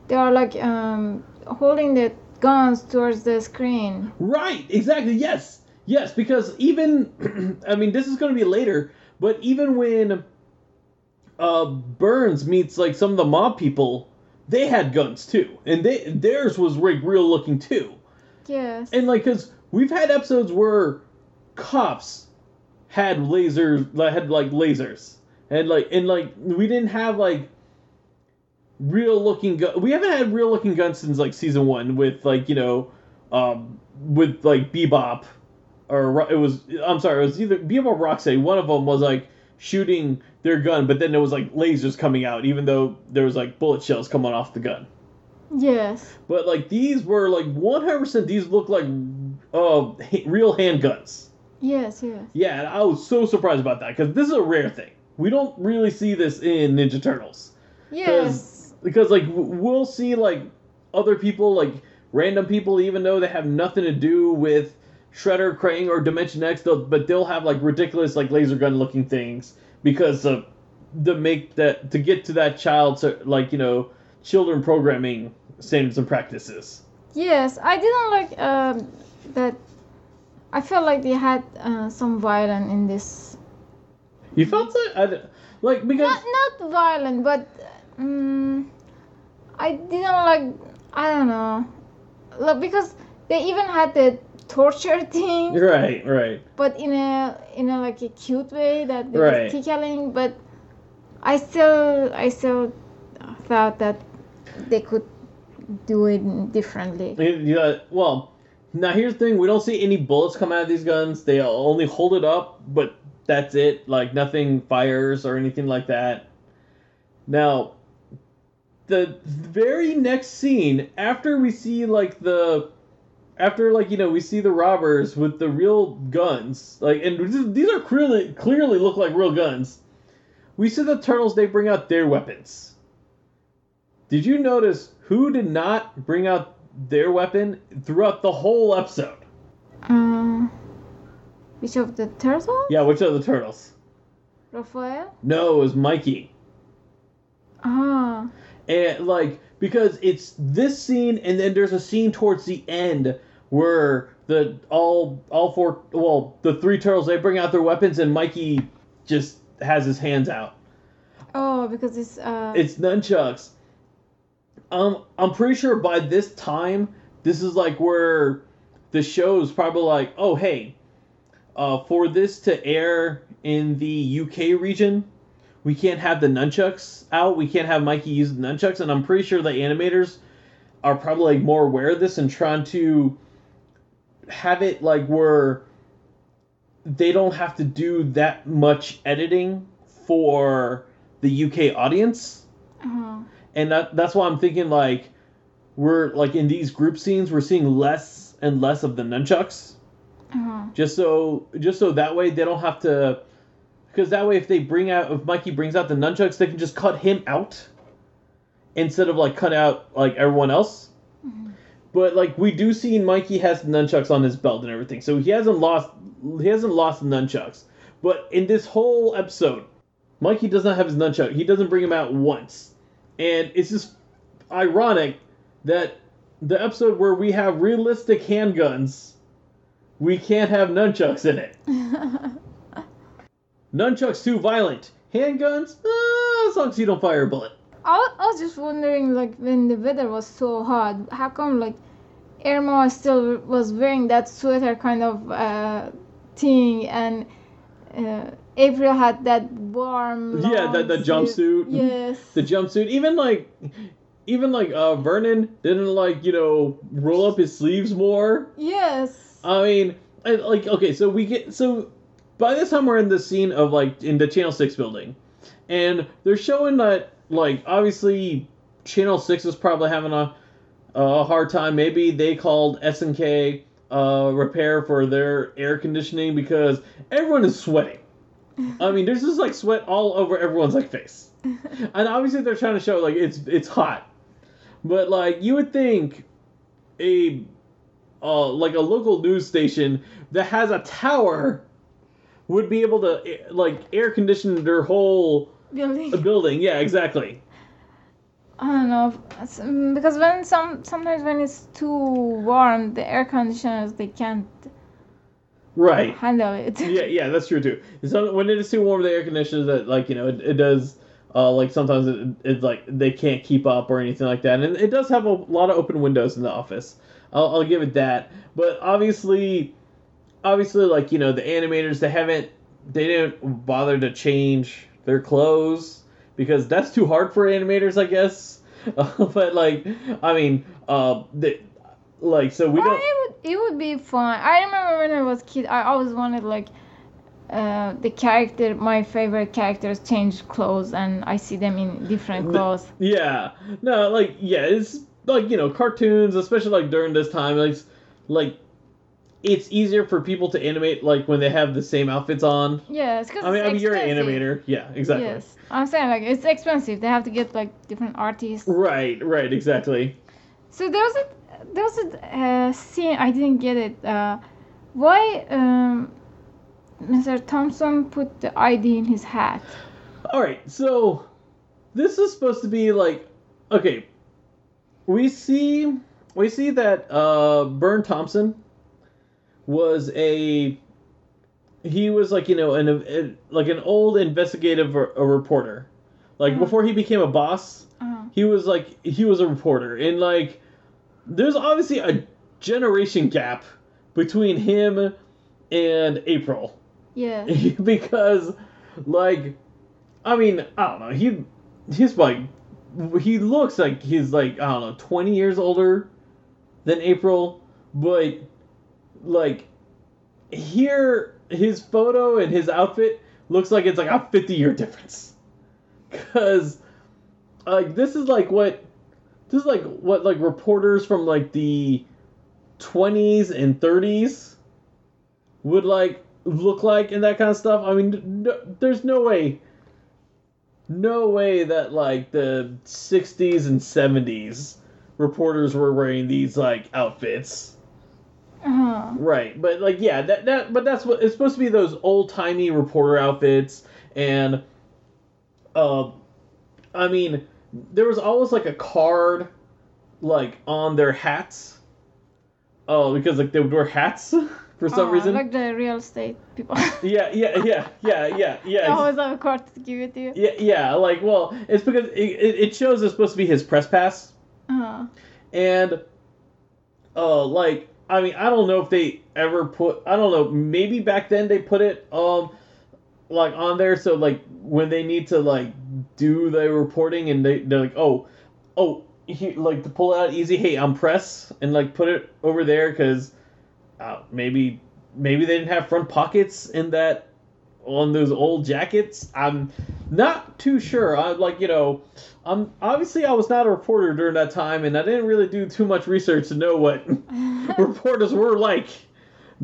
they are like um, holding the guns towards the screen. Right, exactly. Yes, yes. Because even, I mean, this is going to be later, but even when uh, Burns meets like some of the mob people, they had guns too, and they theirs was like real looking too. Yes. And like, cause we've had episodes where cops had lasers, had like lasers, and like, and like, we didn't have like real looking gun. We haven't had real looking guns since like season one with like you know, um, with like Bebop, or it was I'm sorry, it was either or Rocksteady. One of them was like shooting their gun, but then there was like lasers coming out, even though there was like bullet shells coming off the gun. yes. But like these were like 100%. These look like uh ha- real handguns. Yes. Yes. Yeah, and I was so surprised about that because this is a rare thing. We don't really see this in Ninja Turtles Yes. because like we'll see like other people like random people even though they have nothing to do with Shredder, Krang, or Dimension X, they'll, but they'll have like ridiculous like laser gun looking things because of to make that to get to that child so, like you know children programming standards and practices. Yes. I didn't like um, that. I felt like they had uh, some violence in this. You felt so I, like because Not not violent, but um, I didn't like. I don't know. Look, because they even had the torture thing. right, right. but in a in a like a cute way that they Right. was tickling but i still i still thought that they could do it differently Yeah, well, now here's the thing: we don't see any bullets come out of these guns. They only hold it up, but that's it. Like nothing fires or anything like that. Now, the very next scene after we see like the after like you know we see the robbers with the real guns like and these are clearly clearly look like real guns. We see the turtles they bring out their weapons. Did you notice who did not bring out their weapon throughout the whole episode? Um which of the turtles? Yeah which of the turtles? Raphael? No it was mikey. Ah. And like because it's this scene and then there's a scene towards the end where the all all four well the three turtles they bring out their weapons and mikey just has his hands out. Oh because it's uh it's nunchucks. Um i'm pretty sure by this time this is like where the show's probably like oh hey uh for this to air in the uk region we can't have the nunchucks out. We can't have mikey use the nunchucks. And i'm pretty sure the animators are probably like more aware of this and trying to have it like where they don't have to do that much editing for the UK audience. Uh-huh. And that that's why I'm thinking like we're like in these group scenes we're seeing less and less of the nunchucks Uh-huh. just so just so that way they don't have to because that way if they bring out if Mikey brings out the nunchucks they can just cut him out instead of like cut out like everyone else. Mhm. But like we do see Mikey has nunchucks on his belt and everything, so he hasn't lost he hasn't lost nunchucks. But in this whole episode, Mikey does not have his nunchuck. He doesn't bring him out once, and it's just ironic that the episode where we have realistic handguns, we can't have nunchucks in it. Nunchucks too violent. Handguns, uh, as long as you don't fire a bullet. I, I was just wondering, like, when the weather was so hot, how come, like, Irma still was wearing that sweater kind of uh, thing, and uh, April had that warm. Yeah, that- that jumpsuit. Yes. The jumpsuit, even like, even like uh, Vernon didn't like you know roll up his sleeves more. yes. I mean, I, like okay, so we get so by this time we're in the scene of like in the Channel Six building, and they're showing that like obviously Channel Six is probably having a a hard time. Maybe they called S and K uh, repair for their air conditioning because everyone is sweating. I mean, there's just like sweat all over everyone's like face, and obviously they're trying to show like it's it's hot, but like you would think a uh, like a local news station that has a tower would be able to eh, like air condition their whole Building. A building. Yeah, exactly. I don't know because when some sometimes when it's too warm, the air conditioners they can't Right. handle it. Yeah, yeah, that's true too. So when it is too warm, the air conditioners that like you know it, it does. Uh, like sometimes it, it's like they can't keep up or anything like that, and it does have a lot of open windows in the office. I'll, I'll give it that. But obviously, obviously, like you know, the animators they haven't they didn't bother to change their clothes because that's too hard for animators, I guess. but like, I mean, uh, the, like so we Or don't. it would it would be fun. I remember when I was kid, I always wanted like uh, the character, my favorite characters, change clothes, and I see them in different clothes. Yeah, no, like yeah, it's like you know cartoons, especially like during this time, like like it's easier for people to animate like when they have the same outfits on. Yes, because I mean, I mean, you're an animator, yeah, exactly. Yes, I'm saying like it's expensive. They have to get like different artists. Right, right, exactly. So there was a there was a uh, scene I didn't get it. Uh, why um, Mr. Thompson put the ID in his hat? All right, so this is supposed to be like okay. We see we see that uh Burne Thompson was a he was like you know an a, like an old investigative r- a reporter. Like Mhm. before he became a boss, Uh, he was like he was a reporter and like there's obviously a generation gap between him and April yeah. because like i mean i don't know he he's like he looks like he's like i don't know 20 years older than april but like here his photo and his outfit looks like it's like a 50 year difference because like this is like what this is like what like reporters from like the 20s and 30s would like look like and that kind of stuff. I mean, no, there's no way, no way that like the 60s and 70s reporters were wearing these like outfits. Uh-huh. Right, but like yeah, that that but that's what it's supposed to be those old timey reporter outfits and uh I mean there was always like a card like on their hats. Oh, because like they would wear hats for some Oh, reason. Like the real estate people. Yeah, yeah, yeah, yeah, yeah, they yeah. always have a card to give it to you. Yeah, yeah, like well, it's because it, it, it shows it's supposed to be his press pass. Uh-huh. And uh like I mean I don't know if they ever put I don't know maybe back then they put it um like on there so like when they need to like do the reporting and they they're like oh oh he like to pull out easy. Hey, I'm press and like put it over there because uh, maybe maybe they didn't have front pockets in that on those old jackets. I'm not too sure. I like you know, I'm obviously I was not a reporter during that time, and I didn't really do too much research to know what reporters were like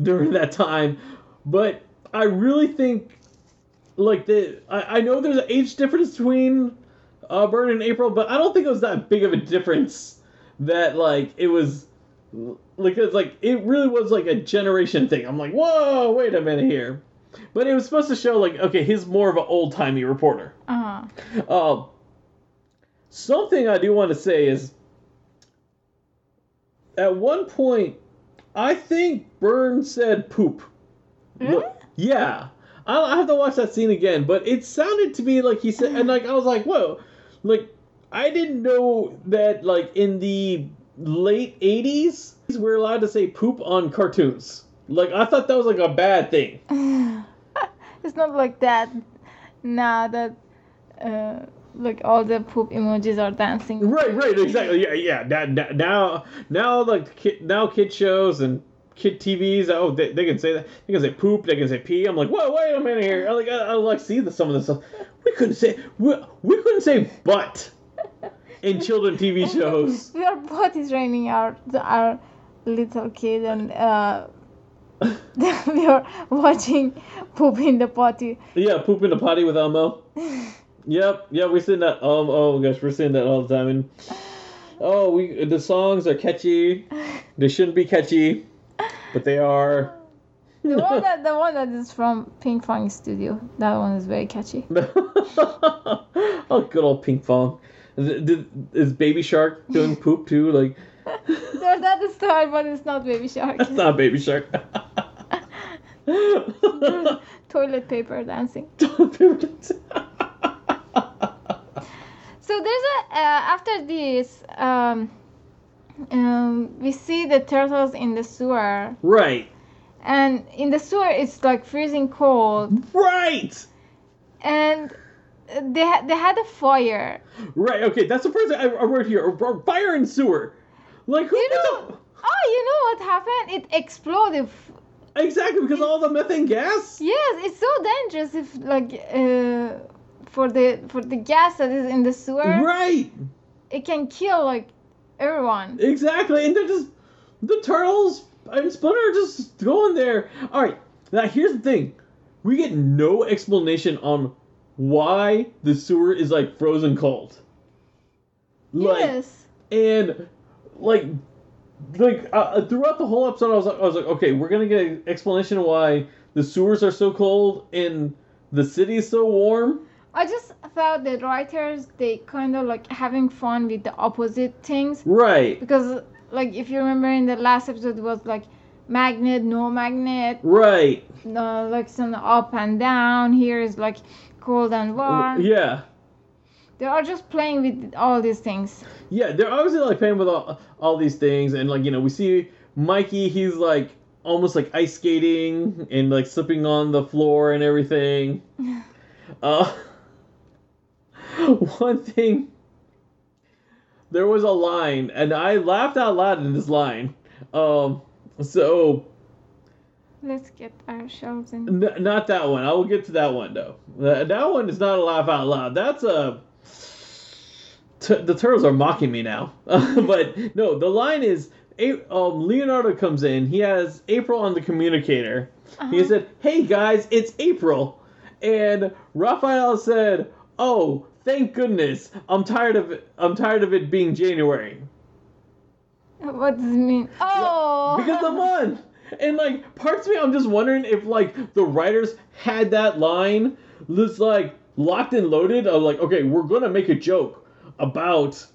during that time. But I really think like the I, I know there's an age difference between uh, Burne and April, but I don't think it was that big of a difference that like it was like it's like it really was like a generation thing. I'm like, whoa, wait a minute here. But it was supposed to show like okay, he's more of an old timey reporter. Uh-huh. Uh, something I do want to say is at one point I think Burns said poop. Really? Look- yeah. I I have to watch that scene again, but it sounded to me like he said, and like I was like, whoa, like I didn't know that like in the late '80s we were allowed to say poop on cartoons. Like I thought that was like a bad thing. it's not like that now that uh, like all the poop emojis are dancing. Right, right, exactly. Yeah, yeah. Now, now- now, now, like kid, now, kid shows and kid TVs. Oh, they, they can say that. They can say poop. They can say pee. I'm like, whoa, wait a minute here. I like, I, I like see the, some of this stuff. We couldn't say, we, we couldn't say butt in children TV shows. we are is training our our little kid and uh, we are watching poop in the potty. Yeah, poop in the potty with Elmo. Yep, yeah, we're seeing that. Um, oh gosh, we're seeing that all the time. And oh, we the songs are catchy. They shouldn't be catchy, but they are. The one that the one that is from Pinkfong Studio. That one is very catchy. oh, good old Pinkfong. Is, Baby Shark doing poop too? Like, So that is style, but it's not Baby Shark. that's not Baby Shark. Toilet paper dancing. So there's a uh, after this, um, um, we see the turtles in the sewer, right, and in the sewer it's like freezing cold, right, and they ha- they had a fire. right. Okay, that's the first thing I, I wrote here. A Fire and sewer. Like who? You know, oh, you know what happened? It exploded. Exactly because all the methane gas. Yes, it's so dangerous if like uh, for the for the gas that is in the sewer, Right. it can kill like everyone. Exactly, and they're just the turtles and Splinter are just going there. All right, now here's the thing: we get no explanation on why the sewer is like frozen cold. Like, yes. and like, like uh, throughout the whole episode, I was like, I was like, okay, we're gonna get an explanation why the sewers are so cold and the city is so warm. I just felt the writers they kind of like having fun with the opposite things. Right, because like if you remember in the last episode it was like magnet no magnet. Right, uh, like some up and down here is like cold and warm. Yeah. They are just playing with all these things Yeah, they're obviously like playing with all, all these things, and like you know, we see Mikey. He's like almost like ice skating and like slipping on the floor and everything. Uh, one thing, there was a line, and I laughed out loud in this line. Um, so let's get ourselves in N- not that one. I will get to that one though. That, that one is not a laugh out loud. That's a. T- the turtles are mocking me now, but no. The line is, A- um, Leonardo comes in. He has April on the communicator. He Uh-huh. said, "Hey guys, it's April," and Raphael said, "Oh, thank goodness. I'm tired of it. I'm tired of it being January." what does it mean oh because the month. And like parts of me, I'm just wondering if like the writers had that line just like locked and loaded of like, okay, we're gonna make a joke about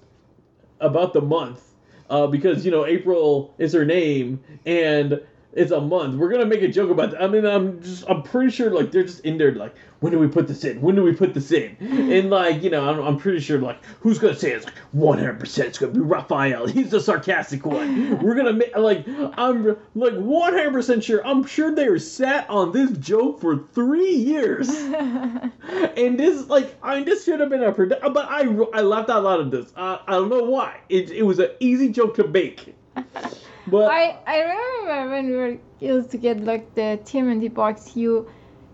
about the month. Uh, because you know April is her name, and it's a month. We're gonna make a joke about that. I mean, I'm just, I'm pretty sure like they're just in there like, when do we put this in? When do we put this in? And like, you know, I'm, I'm pretty sure like, who's gonna say it's like 100 percent it's gonna be Raphael. He's the sarcastic one. We're gonna make like, I'm like 100 percent sure. I'm sure they were sat on this joke for three years. and this like, I mean, this should have been a but I I laughed out loud at this. Uh, I don't know why. It it was an easy joke to make. But I I remember when we were used to get like the TMNT box, you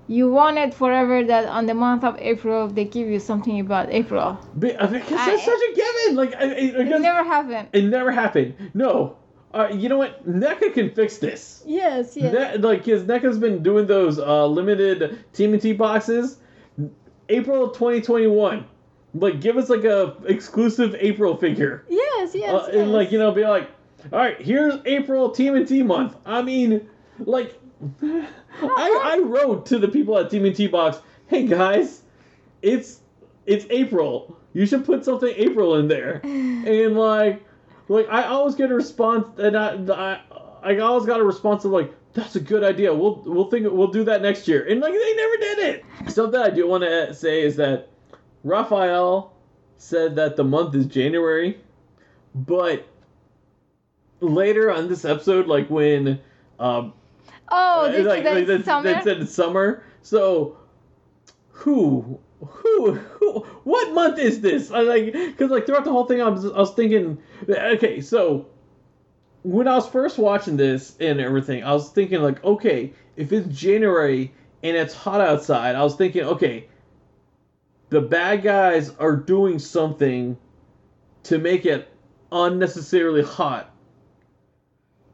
you wanted forever that on the month of April they give you something about April. Uh, because that's such a given. Like, I, I, I It never happened. it never happened. No. Uh, you know what? NECA can fix this. Yes, yes. Ne- like, his NECA's been doing those uh, limited TMNT boxes. April 2021. Like, give us like a exclusive April figure. yes, yes, Uh, yes. And like, you know, be like, all right, here's April Team and TMNT month. I mean, like, I, I wrote to the people at Team and TMNT box, hey guys, it's it's April. You should put something April in there. And like, like I always get a response, and I, I, I always got a response of like, that's a good idea. We'll we'll think we'll do that next year. And like they never did it. Something I do want to say is that Raphael said that the month is January, but later on this episode, like when um, oh, uh, this like, like, summer. they said summer. So who who who what month is this? I like because like throughout the whole thing, I was I was thinking, okay, so when I was first watching this and everything, I was thinking like, okay, if it's January and it's hot outside, I was thinking, okay, the bad guys are doing something to make it unnecessarily hot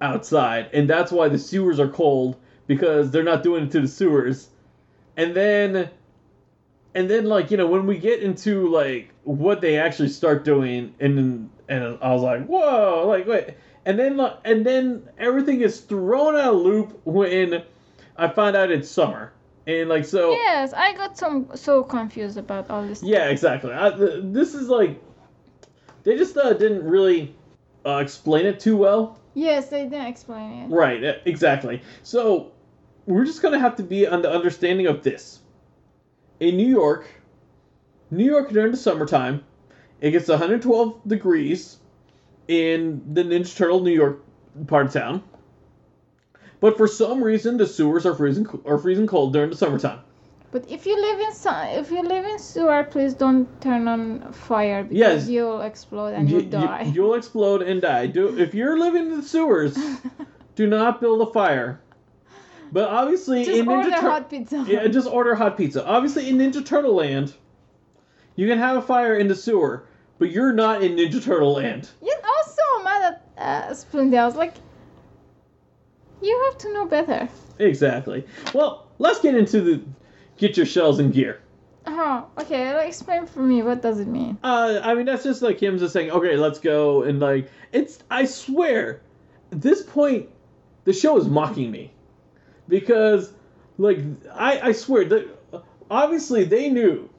outside, and that's why the sewers are cold because they're not doing it to the sewers. And then and then like, you know, when we get into like what they actually start doing and then and I was like, "Whoa, like wait." And then like, and then everything is thrown out of loop when I find out it's summer. And like so Yes, I got some so confused about all this. yeah, exactly. I, this is like they just uh, didn't really uh, explain it too well. Yes, they didn't explain it. Right, exactly. So we're just gonna have to be on the understanding of this. In New York, New York during the summertime, it gets 112 degrees in the Ninja Turtle New York part of town. But for some reason, the sewers are freezing are freezing cold during the summertime. But if you live in su- if you live in sewer, please don't turn on fire because Yes. you'll explode and You, you'll die. you, will explode and die. Do if you're living in the sewers, do not build a fire. But obviously, Just in order Ninja Tur- hot pizza. Yeah, just order hot pizza. Obviously, in Ninja Turtle Land, you can have a fire in the sewer, but you're not in Ninja Turtle Land. Yeah, I was so mad at uh. I was like, you have to know better. Exactly. Well, let's get into the get your shells in gear. Oh, okay. Like, explain for me. What does it mean? Uh, I mean, that's just like him just saying, okay, let's go, and like, it's. I swear, at this point, the show is mocking me, because, like, I I swear that obviously they knew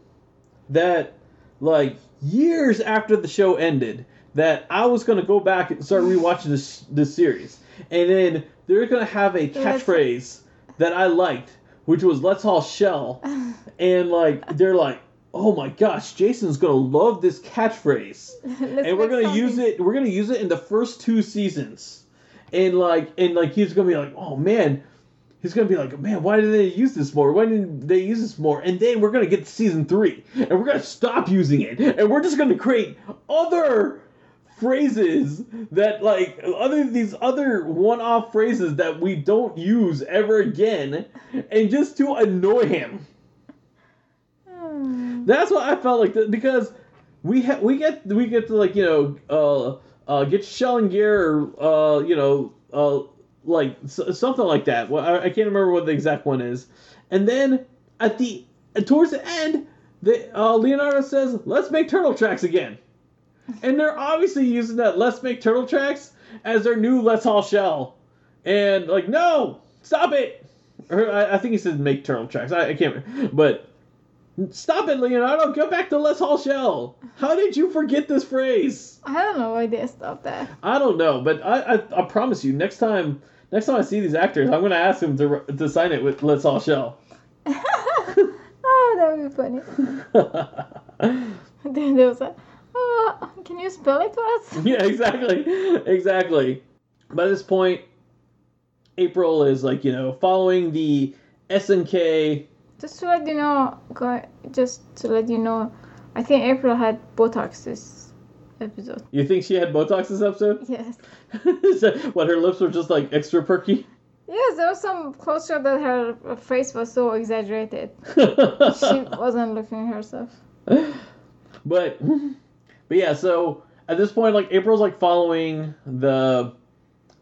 that, like, years after the show ended, that I was gonna go back and start rewatching this this series, and then they're gonna have a catchphrase that I liked, which was "Let's all shell." and like they're like, "Oh my gosh, Jason's gonna love this catchphrase," and we're gonna use it. We're gonna use it in the first two seasons, and like, and like he's gonna be like, "Oh man." He's gonna be like, man, why didn't they use this more? Why didn't they use this more? And then we're gonna get to season three, and we're gonna stop using it, and we're just gonna create other phrases that like other these other one-off phrases that we don't use ever again, and just to annoy him. Hmm. That's what I felt like because we ha- we get we get to like you know uh uh get shell and gear or uh you know uh like s- something like that. Well, I, I can't remember what the exact one is, and then at the towards the end, the uh, Leonardo says, "Let's make turtle tracks again," and they're obviously using that "Let's make turtle tracks" as their new "Let's all shell," and like no, stop it. Or I, I think he said make turtle tracks. I, I can't remember, but. Stop it, Leonardo! Go back to Let's All Shell! How did you forget this phrase? I don't know why they stopped that. I don't know, but I, I, I promise you, next time next time I see these actors, I'm gonna ask them to to sign it with "Let's All Shell." oh, that would be funny. then they was like, can you spell it for us? yeah, exactly, exactly. By this point, April is like you know following the SNK. Just to let you know, just to let you know, I think April had Botox this episode. You think she had Botox this episode? Yes. what her lips were just like extra perky. Yes, there was some shot that her face was so exaggerated. she wasn't looking herself. But, but yeah. So at this point, like April's like following the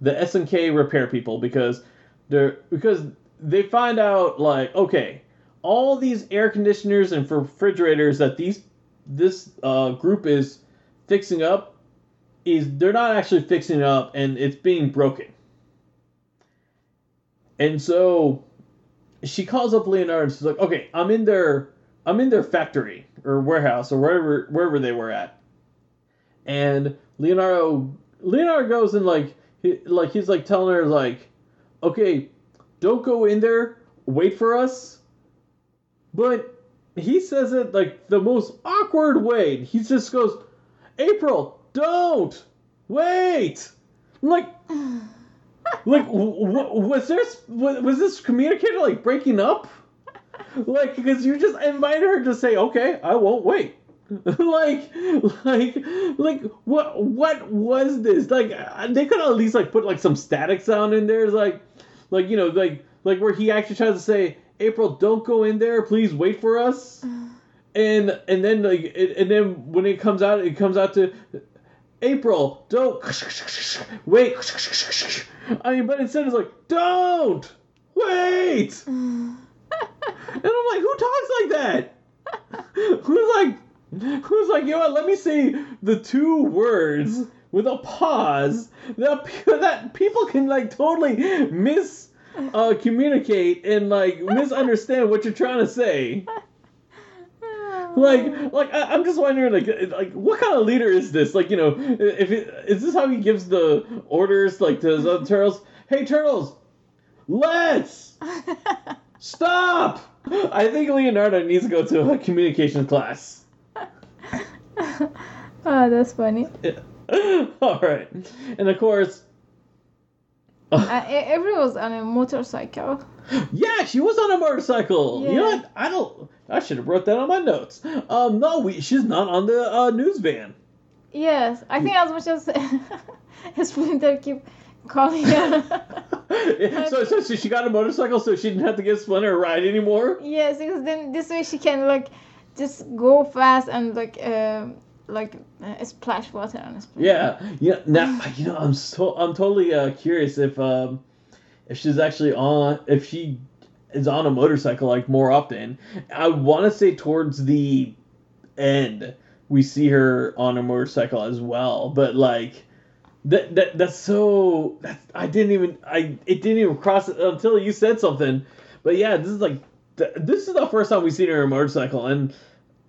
the SNK repair people because they're because they find out like okay, all these air conditioners and refrigerators that these this uh, group is fixing up is they're not actually fixing it up and it's being broken. And so she calls up Leonardo and she's like, "Okay, I'm in their I'm in their factory or warehouse or wherever wherever they were at." And Leonardo Leonardo goes and like he, like he's like telling her like, "Okay, don't go in there. Wait for us." But he says it like the most awkward way. He just goes, "April, don't wait." Like like w- w- was there s- was this communicator like breaking up like because you just invited her to say okay i won't wait like like like what what was this like uh, they could at least like put like some static sound in there it's like like you know like like where he actually tries to say april don't go in there please wait for us and and then like it, and then when it comes out it comes out to April, don't wait. I mean, but instead it's like, don't wait. And I'm like, who talks like that? Who's like, who's like, you know what? Let me say the two words with a pause that that people can like totally miss uh, communicate and like misunderstand what you're trying to say. Like, like I, I'm just wondering, like, like what kind of leader is this? Like, you know, if it, is this how he gives the orders, like, to his other turtles? Hey, turtles, let's stop. I think Leonardo needs to go to a communications class. Oh, that's funny. Yeah. All right, and of course, Uh, April was on a motorcycle. yeah, she was on a motorcycle. Yeah. You know what? I don't. I should have wrote that on my notes. Um, no, we, she's not on the uh, news van. Yes, I think as much as Splinter keep calling her. so, so, so she got a motorcycle, so she didn't have to give Splinter a ride anymore. yes, because then this way she can like just go fast and like um like uh, splash water on Splinter. Yeah, yeah. Now you know I'm so I'm totally uh, curious if um if she's actually on if she is on a motorcycle like more often. I want to say towards the end we see her on a motorcycle as well, but like that that that's so that's, I didn't even I it didn't even cross until you said something. But yeah, this is like th- this is the first time we've seen her on a motorcycle, and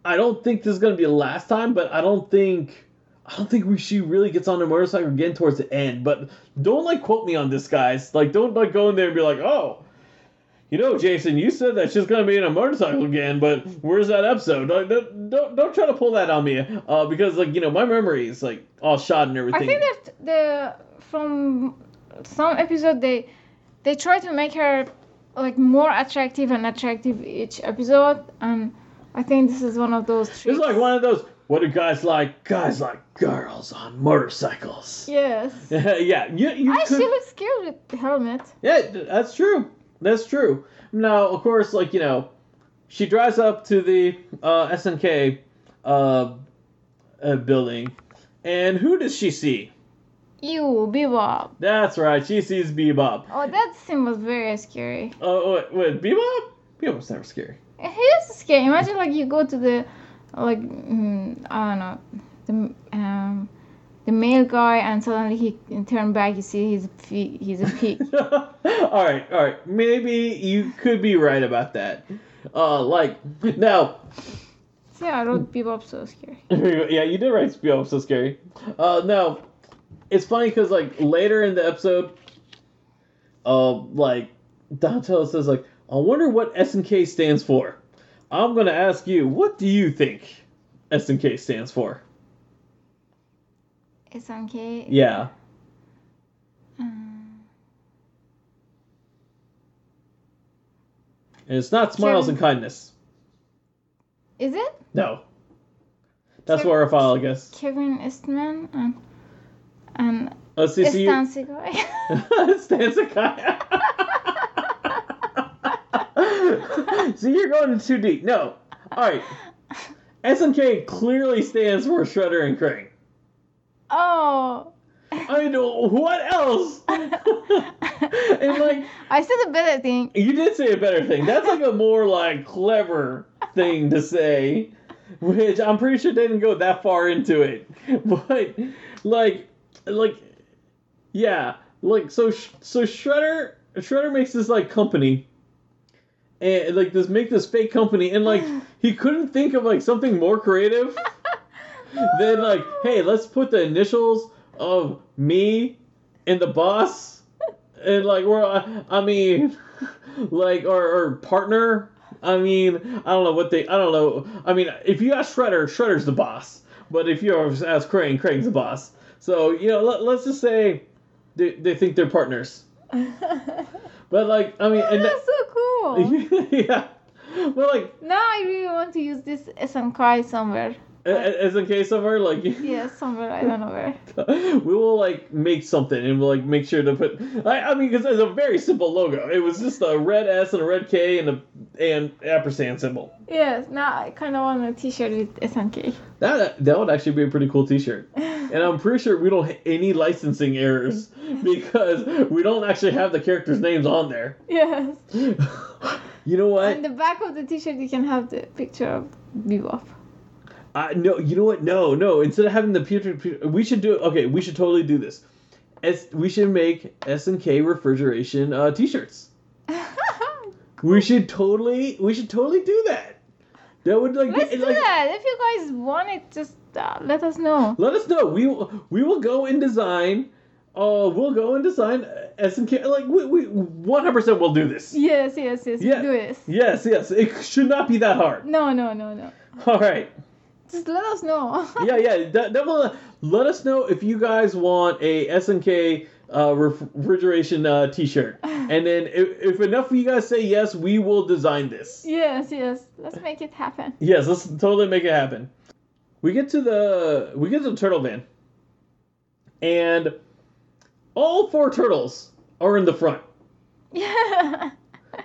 I don't think this is gonna be the last time. But I don't think I don't think we, she really gets on a motorcycle again towards the end. But don't like quote me on this, guys. Like don't like go in there and be like, oh. You know, Jason, you said that she's gonna be in a motorcycle again, but where's that episode? Like, don't, don't don't try to pull that on me, uh, because like you know my memory is like all shot and everything. I think that the from some episode they they try to make her like more attractive and attractive each episode, and I think this is one of those. It's like one of those. What do guys like? Guys like girls on motorcycles. Yes. yeah, you you I could. she looks cute with the helmet. Yeah, that's true. That's true. Now, of course, like you know, she drives up to the uh, SNK uh, uh, building, and who does she see? You, Bebop. That's right. She sees Bebop. Oh, that scene was very scary. Oh, wait, wait, Bebop? Bebop's never scary. He is scary. Imagine like you go to the, like mm, I don't know, the um, the male guy, and suddenly he turn back. You see he's a he's a pig. all right, all right. Maybe you could be right about that. Uh, like now, See, I wrote Bebop so scary. yeah, you did write Bebop so scary. Uh, now, it's funny because like later in the episode, uh, like Donatello says, like, I wonder what S and K stands for. I'm gonna ask you, what do you think S and K stands for? SNK. Yeah. Um, And it's not smiles and kindness. is it No. That's Kev- what our file, I guess. Kevin Eastman and and Let's see. So you, Stan Seaguy? Stan Sakai. so you're going too deep. No. All right. SNK clearly stands for Shredder and Krang. oh. I know what else. and like I said a better thing. you did say a better thing. That's like a more like clever thing to say, which I'm pretty sure didn't go that far into it. But like, like, yeah, like so. Sh- So Shredder, Shredder makes this like company, and like this make this fake company, and like he couldn't think of like something more creative than like, hey, let's put the initials of me and the boss, and like we're, I, I mean, like or, or partner. I mean, I don't know what they. I don't know. I mean, if you ask Shredder, Shredder's the boss. But if you ask Krang, Krang's the boss. So you know, let, let's just say they, they think they're partners. But like, I mean, Oh, and that's so cool. yeah. But like, now I really want to use this SNK somewhere. As in case of her, like, Yeah, somewhere I don't know where. we will like make something and we'll like make sure to put. I, I mean, because it's a very simple logo. It was just a red S and a red K and a and ampersand symbol. Yes, now I kind of want a T-shirt with SNK. That that would actually be a pretty cool T-shirt. And I'm pretty sure we don't have any licensing errors because we don't actually have the characters' names on there. yes. You know what? On the back of the T-shirt, you can have the picture of Bebop. I no, you know what? No, no. Instead of having the future, we should do. Okay, we should totally do this. S, we should make S and K refrigeration uh, T-shirts. We should totally, we should totally do that. That would like, Let's get- do like that. If you guys want it, just uh, let us know. let us know. We will, we will go and design. Uh, we'll go and design S and K. Like we, we, one hundred percent will do this. Yes, yes, yes. Yeah. Do this. Yes, yes. It should not be that hard. No, no, no, no. All right. Just let us know. yeah, yeah. de- definitely let us know if you guys want a SNK uh, ref- refrigeration uh, T-shirt, and then if, if enough of you guys say yes, we will design this. yes, yes. Let's make it happen. Yes, let's totally make it happen. We get to the we get to the turtle van, and all four turtles are in the front. Yeah.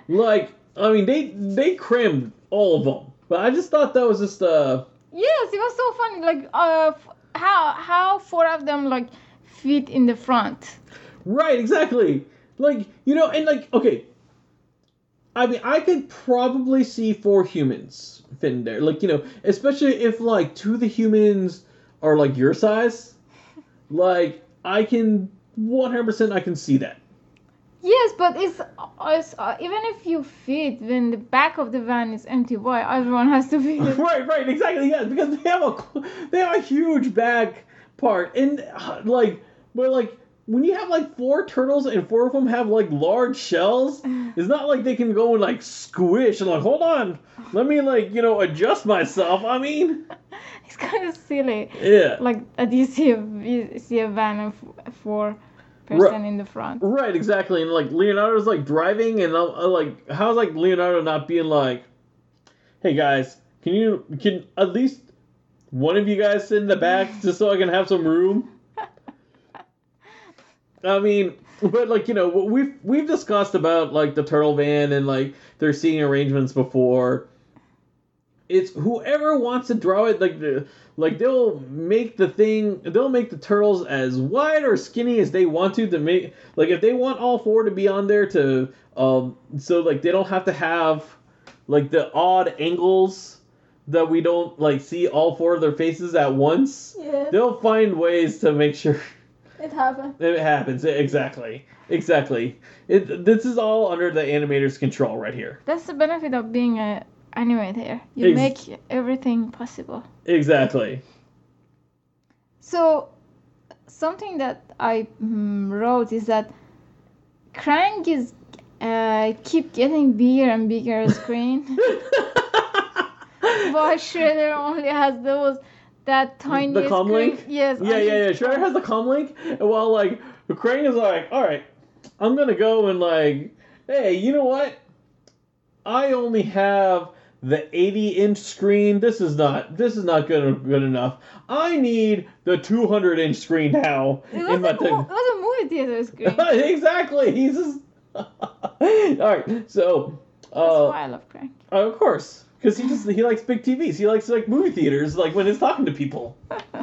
Like, I mean, they they crammed all of them, but I just thought that was just uh Yes, it was so funny. Like, uh, how how four of them like fit in the front. Right, exactly. Like, you know, and like, okay. I mean, I could probably see four humans fit in there. Like, you know, especially if like two of the humans are like your size. Like, I can 100% I can see that. Yes, but it's, it's uh, even if you fit when the back of the van is empty, why everyone has to fit? right, right, exactly. Yeah, because they have a they have a huge back part, and uh, like, but like when you have like four turtles and four of them have like large shells, it's not like they can go and like squish and like hold on, let me like you know adjust myself. I mean, it's kind of silly. yeah, Like, uh, you see a you see a van and f- four person in the front. right, exactly. And like Leonardo's like driving, and I'm, I'm like, how's like Leonardo not being like, hey guys, can you can at least one of you guys sit in the back just so I can have some room? I mean, but like you know, we've we've discussed about like the turtle van and like their seating arrangements before. It's whoever wants to draw it like the like they'll make the thing they'll make the turtles as wide or skinny as they want to to make like if they want all four to be on there to um so like they don't have to have like the odd angles that we don't like see all four of their faces at once. Yes, They'll find ways to make sure it happens. it happens. Exactly. Exactly. It, this is all under the animator's control right here. That's the benefit of being a animator. You Ex- make everything possible. Exactly. So, something that I mm, wrote is that Krang is uh, keep getting bigger and bigger screen. While Shredder only has those that tiny the com screen. link? Yes. Yeah, yeah, yeah. Shredder has the com link, and while like Krang is like, all right, I'm gonna go and like, hey, you know what? I only have the 80 inch screen. This is not this is not good good enough. I need the 200 inch screen now It in was, my a, mo- thing. it was a movie theater screen. exactly. He's just. all right. So, That's uh, why I love Krang. of course, because he just he likes big TVs. He likes like movie theaters, like when he's talking to people.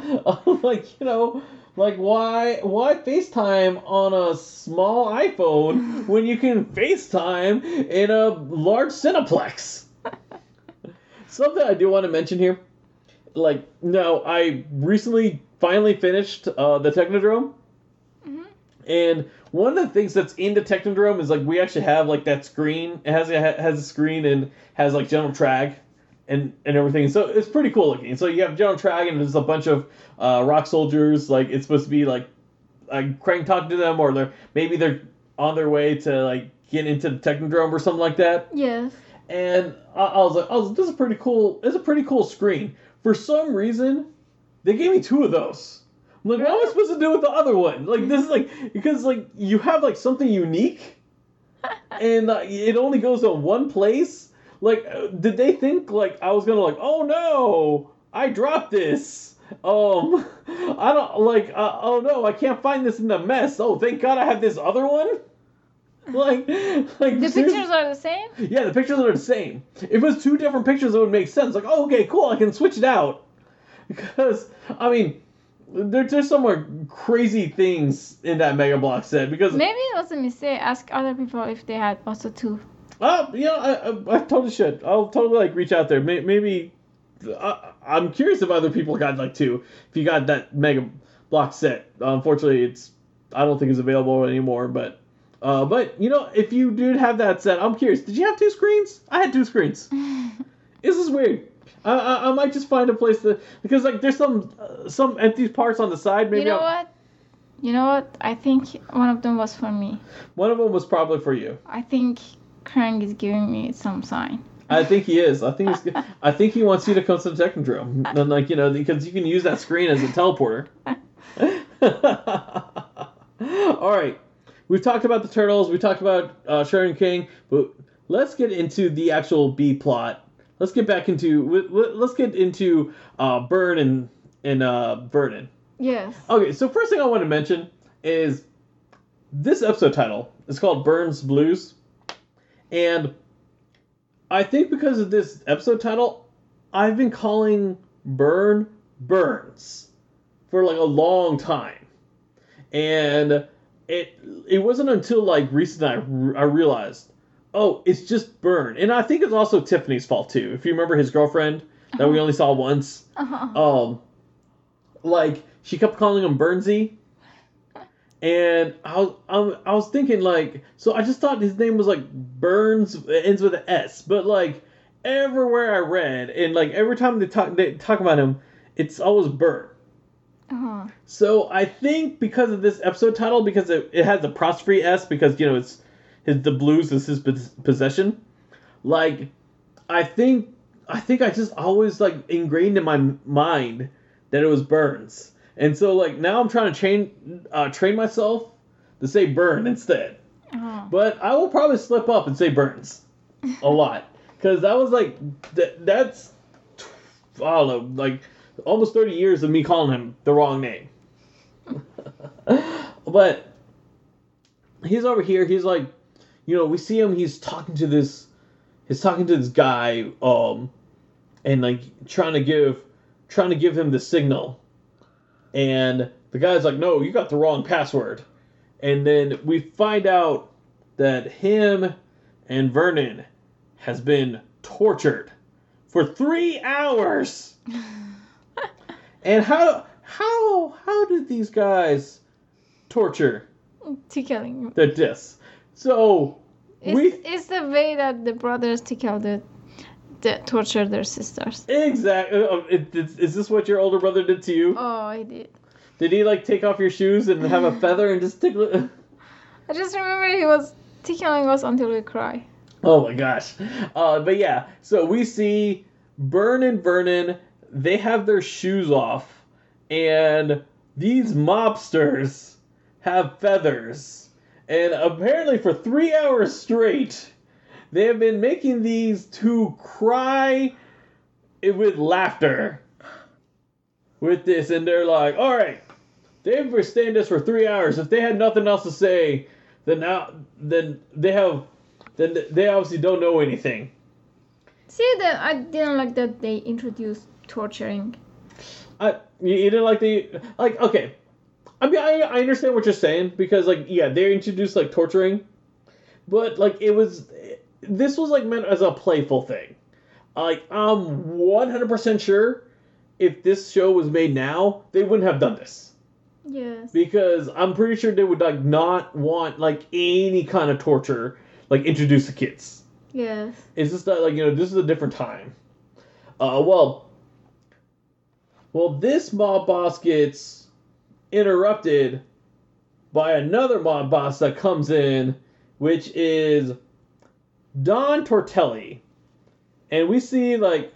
like you know, like why why FaceTime on a small iPhone when you can FaceTime in a large Cineplex? Something I do want to mention here, like no, I recently finally finished uh, the Technodrome. Mhm. And one of the things that's in the Technodrome is like we actually have like that screen. It has it has a screen and has like general Traag and and everything. So it's pretty cool looking. So you have general Traag and there's a bunch of uh, rock soldiers. Like it's supposed to be like like Krang talking to them or they're maybe they're on their way to like get into the Technodrome or something like that. Yes. And I, I was like, oh, this is pretty cool. It's a pretty cool screen. For some reason, they gave me two of those. I'm like, what am I supposed to do with the other one? Like this is like because like you have like something unique, and uh, it only goes to one place. Like, uh, did they think like I was gonna like, oh no, I dropped this. Um, I don't like. Uh, oh no, I can't find this in the mess. Oh, thank God I have this other one. Like, like The pictures are the same. yeah, the pictures are the same. If it was two different pictures, it would make sense. Like, oh, okay, cool, I can switch it out. Because, I mean, there, there's some more crazy things in that Mega Block set. Because, Maybe it was a mistake. Ask other people if they had also two. uh, you know, I, I, I totally should. I'll totally, like, reach out there. May, maybe, I, I'm curious if other people got, like, two. If you got that Mega Block set. Unfortunately, it's, I don't think it's available anymore, but. Uh, but you know, if you did have that set, I'm curious. Did you have two screens? I had two screens. This is weird. I, I, I might just find a place to because like there's some uh, some empty parts on the side. Maybe you know I'll- what? You know what? I think one of them was for me. one of them was probably for you. I think Krang is giving me some sign. I think he is. I think he's, I think he wants you to come to the Technodrome, and like you know because you can use that screen as a teleporter. All right, we've talked about the turtles. We talked about uh, Sharon King, but let's get into the actual B plot. Let's get back into let's get into uh, Burne and and uh, Vernon. Yes. Okay, so first thing I want to mention is this episode title is called Burne's Blues. And I think because of this episode title, I've been calling Burne Burns for like a long time. And it it wasn't until like recently I, I realized, oh, it's just Burne. And I think it's also Tiffany's fault too. If you remember his girlfriend that we only saw once, Uh-huh. um like she kept calling him Burnsy. And I was I was thinking like so I just thought his name was like Burns it ends with an S, but like everywhere I read and like every time they talk they talk about him, it's always Burne. Uh-huh. So I think because of this episode title, because it, it has the apostrophe S, because you know it's his the blues is his possession. Like, I think I think I just always like ingrained in my mind that it was Burns, and so like now I'm trying to train uh, train myself to say Burne instead. Uh-huh. But I will probably slip up and say Burns a lot because that was like that. That's I don't know, like almost thirty years of me calling him the wrong name. but he's over here. He's like, you know, we see him. He's talking to this. He's talking to this guy, um, and like trying to give, trying to give him the signal. And the guy's like, "No, you got the wrong password." And then we find out that him and Vernon has been tortured for three hours. and how how how did these guys torture Tickling. their discs? So It's, we it's the way that the brothers tickle the, the torture their sisters. exactly. Uh, it- is, is this what your older brother did to you? Oh, I did. Did he like take off your shoes and have a feather and just tickle it? I just remember he was tickling us until we cry. Oh my gosh. Uh, but yeah, so we see Burne and Vernon, they have their shoes off, and these mobsters have feathers. And apparently, for three hours straight, they have been making these two cry with laughter with this, and they're like, all right, they've been withstand this for three hours. If they had nothing else to say, then now, then they have, then they obviously don't know anything. See that I didn't like that they introduced torturing. I you didn't like the like okay. I mean I, I understand what you're saying because like yeah they introduced like torturing, but like it was this was like meant as a playful thing. Like I'm 100 percent sure if this show was made now they wouldn't have done this Yes. because I'm pretty sure they would like not want like any kind of torture like introduced to kids. Yes. It's just that like you know this is a different time. Uh well well this mob boss gets interrupted by another mob boss that comes in, which is Don Turtelli. And we see like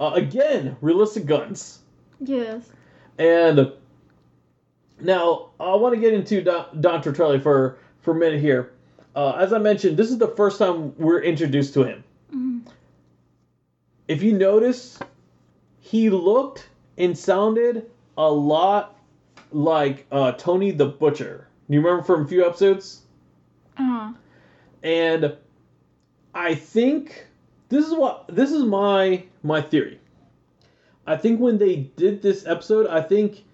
uh, again realistic guns. Yes. And now I want to get into Don, Don Turtelli for for a minute here. Uh, as I mentioned, this is the first time we're introduced to him. Mhm. If you notice, he looked and sounded a lot like uh, Tony the Butcher. You remember from a few episodes? Uh-huh. And I think this is what this is my my theory. I think when they did this episode, I think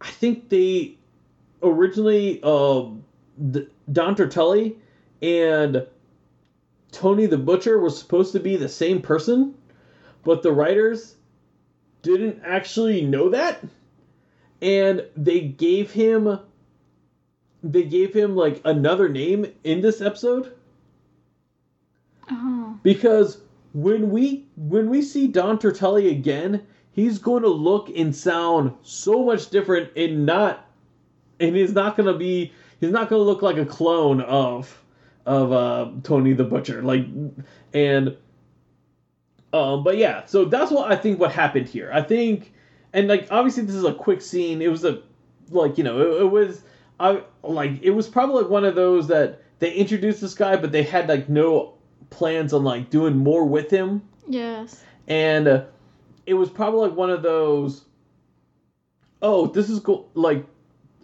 I think they originally uh, D- Don Turtelli and Tony the Butcher were supposed to be the same person, but the writers didn't actually know that, and they gave him they gave him like another name in this episode. Uh-huh. because when we when we see Don Turtelli again, he's going to look and sound so much different and not and he's not going to be he's not going to look like a clone of of uh, Tony the Butcher. Like and um but yeah, so that's what I think what happened here. I think and like obviously this is a quick scene. It was a like you know, it, it was I like it was probably like one of those that they introduced this guy but they had like no plans on like doing more with him Yes. and uh, it was probably like one of those oh this is go- like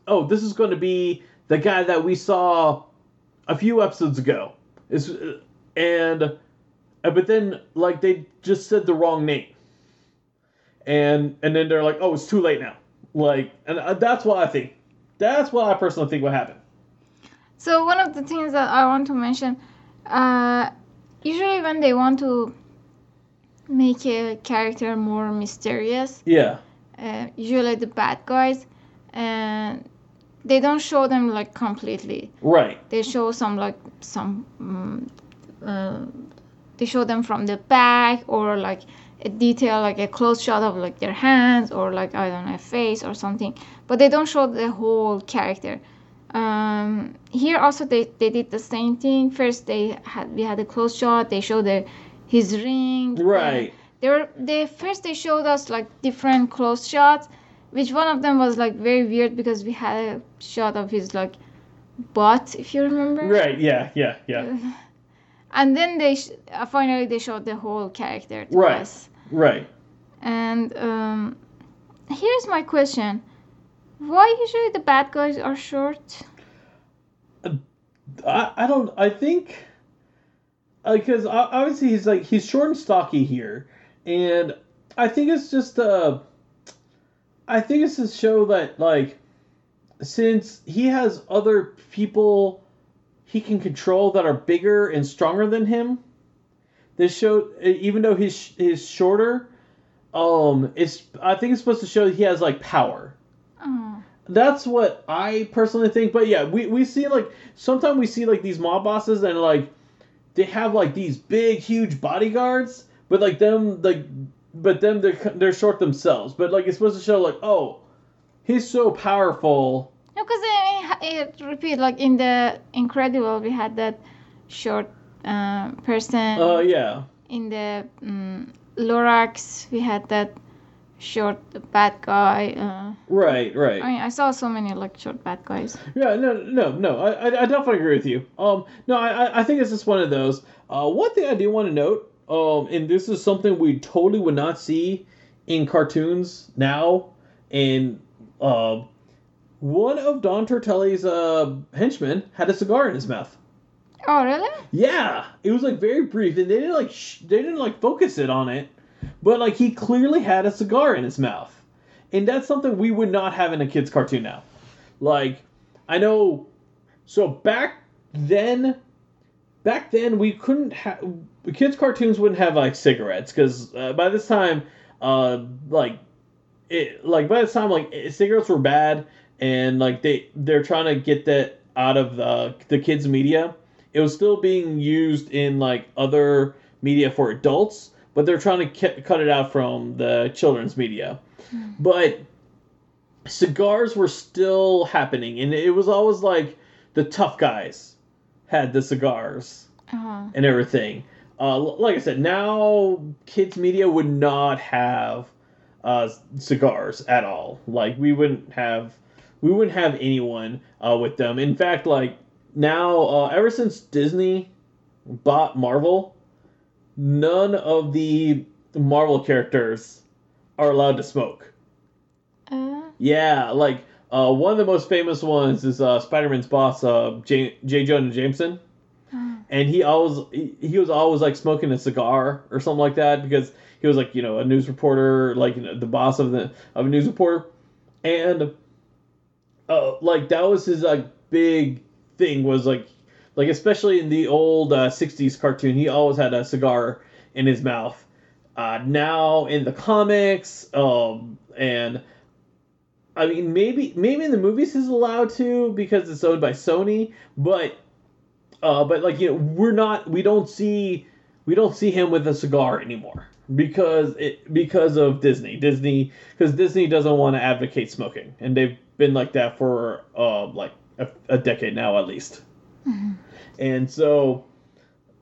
oh this is going to be the guy that we saw a few episodes ago is and uh, but then like they just said the wrong name. And and then they're like oh it's too late now. Like and uh, that's what i think. That's what i personally think what happened So one of the things that I want to mention, uh, usually when they want to make a character more mysterious, yeah. uh, usually the bad guys, and they don't show them like completely. right. They show some like some, um, uh, they show them from the back or like a detail like a close shot of like their hands or like I don't know a face or something, but they don't show the whole character. Um, here also they, they did the same thing. First they had we had a close shot. They showed the his ring. right They were they first they showed us like different close shots, which one of them was like very weird because we had a shot of his like butt, if you remember. right yeah yeah yeah And then they sh- uh, finally they showed the whole character to Right. us. right And um, here's my question: Why usually the bad guys are short? I, I don't I think because obviously he's like he's short and stocky here, and I think it's just uh I think it's to show that like since he has other people he can control that are bigger and stronger than him. This show even though he's he's shorter, um, it's I think it's supposed to show he has like power Oh, that's what I personally think. But yeah, we, we see like sometimes we see like these mob bosses and like they have like these big huge bodyguards, but like them like but then they're they're short themselves. But like it's supposed to show like oh he's so powerful. no, because I mean, ha- it repeat like in the Incredible, we had that short uh, person. Uh, yeah. in the um, Lorax, we had that short bad guy. Uh, Right, right. I mean, I saw so many like short bad guys. Yeah, no, no, no. I, I, definitely agree with you. Um, no, I, I- I think it's just one of those. Uh, one thing I do want to note, um, and this is something we totally would not see in cartoons now, and uh, one of Don Turtelli's uh henchmen had a cigar in his mouth. Oh, really? Yeah, it was like very brief, and they didn't like sh- they didn't like focus it on it, but like he clearly had a cigar in his mouth, and that's something we would not have in a kids cartoon now. Like, I know, so back then, back then we couldn't have kids cartoons wouldn't have like cigarettes because uh, by this time, uh, like it like by this time like cigarettes were bad and like they they're trying to get that out of the the kids media it was still being used in like other media for adults but they're trying to ki- cut it out from the children's media but cigars were still happening and it was always like the tough guys had the cigars Uh-huh. and everything. Uh, like I said, now kids media would not have uh, cigars at all. Like we wouldn't have, we wouldn't have anyone uh, with them. In fact, like now, uh, ever since Disney bought Marvel, none of the Marvel characters are allowed to smoke. Uh, Yeah, like uh, one of the most famous ones is uh, Spider-Man's boss, uh, J. J. Jonah Jameson and he always he, he was always like smoking a cigar or something like that because he was like you know a news reporter like you know, the boss of the of a news reporter and uh like that was his like big thing was like like especially in the old uh, 60s cartoon he always had a cigar in his mouth uh now in the comics um and I mean maybe maybe in the movies he's allowed to because it's owned by Sony but uh, but like you know, we're not. We don't see. We don't see him with a cigar anymore because it because of Disney. Disney because Disney doesn't want to advocate smoking, and they've been like that for uh like a, a decade now at least. And so,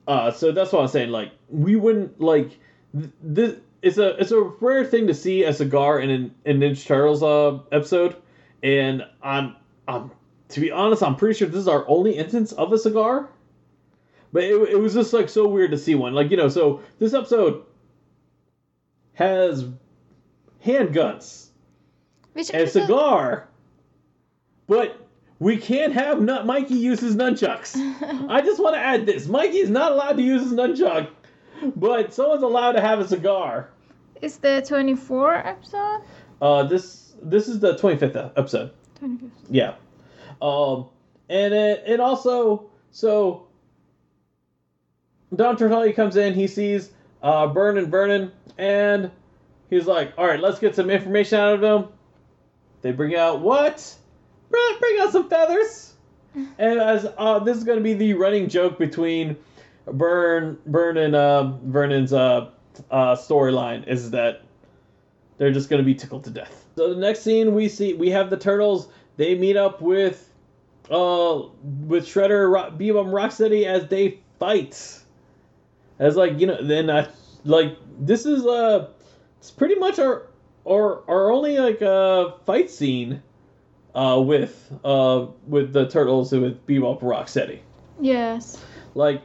uh, so that's what I'm saying. Like we wouldn't like th- this. It's a it's a rare thing to see a cigar in an in Ninja Turtles uh episode, and I'm I'm to be honest, I'm pretty sure this is our only instance of a cigar. But it, it was just like so weird to see one. Like, you know, so this episode has handguns which and a cigar, but we can't have Mikey use his nunchucks. I just want to add this Mikey is not allowed to use his nunchuck, but someone's allowed to have a cigar. It's the 24 episode? Uh, this this is the 25th episode. 25th. Yeah. Um, and it, and also, so Don Turtelli comes in, he sees uh, Burne and Vernon, and he's like, all right, let's get some information out of them. They bring out what? Bring, out some feathers. And as uh, this is going to be the running joke between Burne, Burne and uh, Vernon's uh, uh, storyline is that they're just going to be tickled to death. So the next scene we see, we have the turtles. They meet up with, uh, with Shredder, Ro- Bebop, Rocksteady as they fight. As like you know, then I like this is uh, it's pretty much our our our only like uh fight scene, uh with uh with the turtles and with Bebop, and Rocksteady Yes. like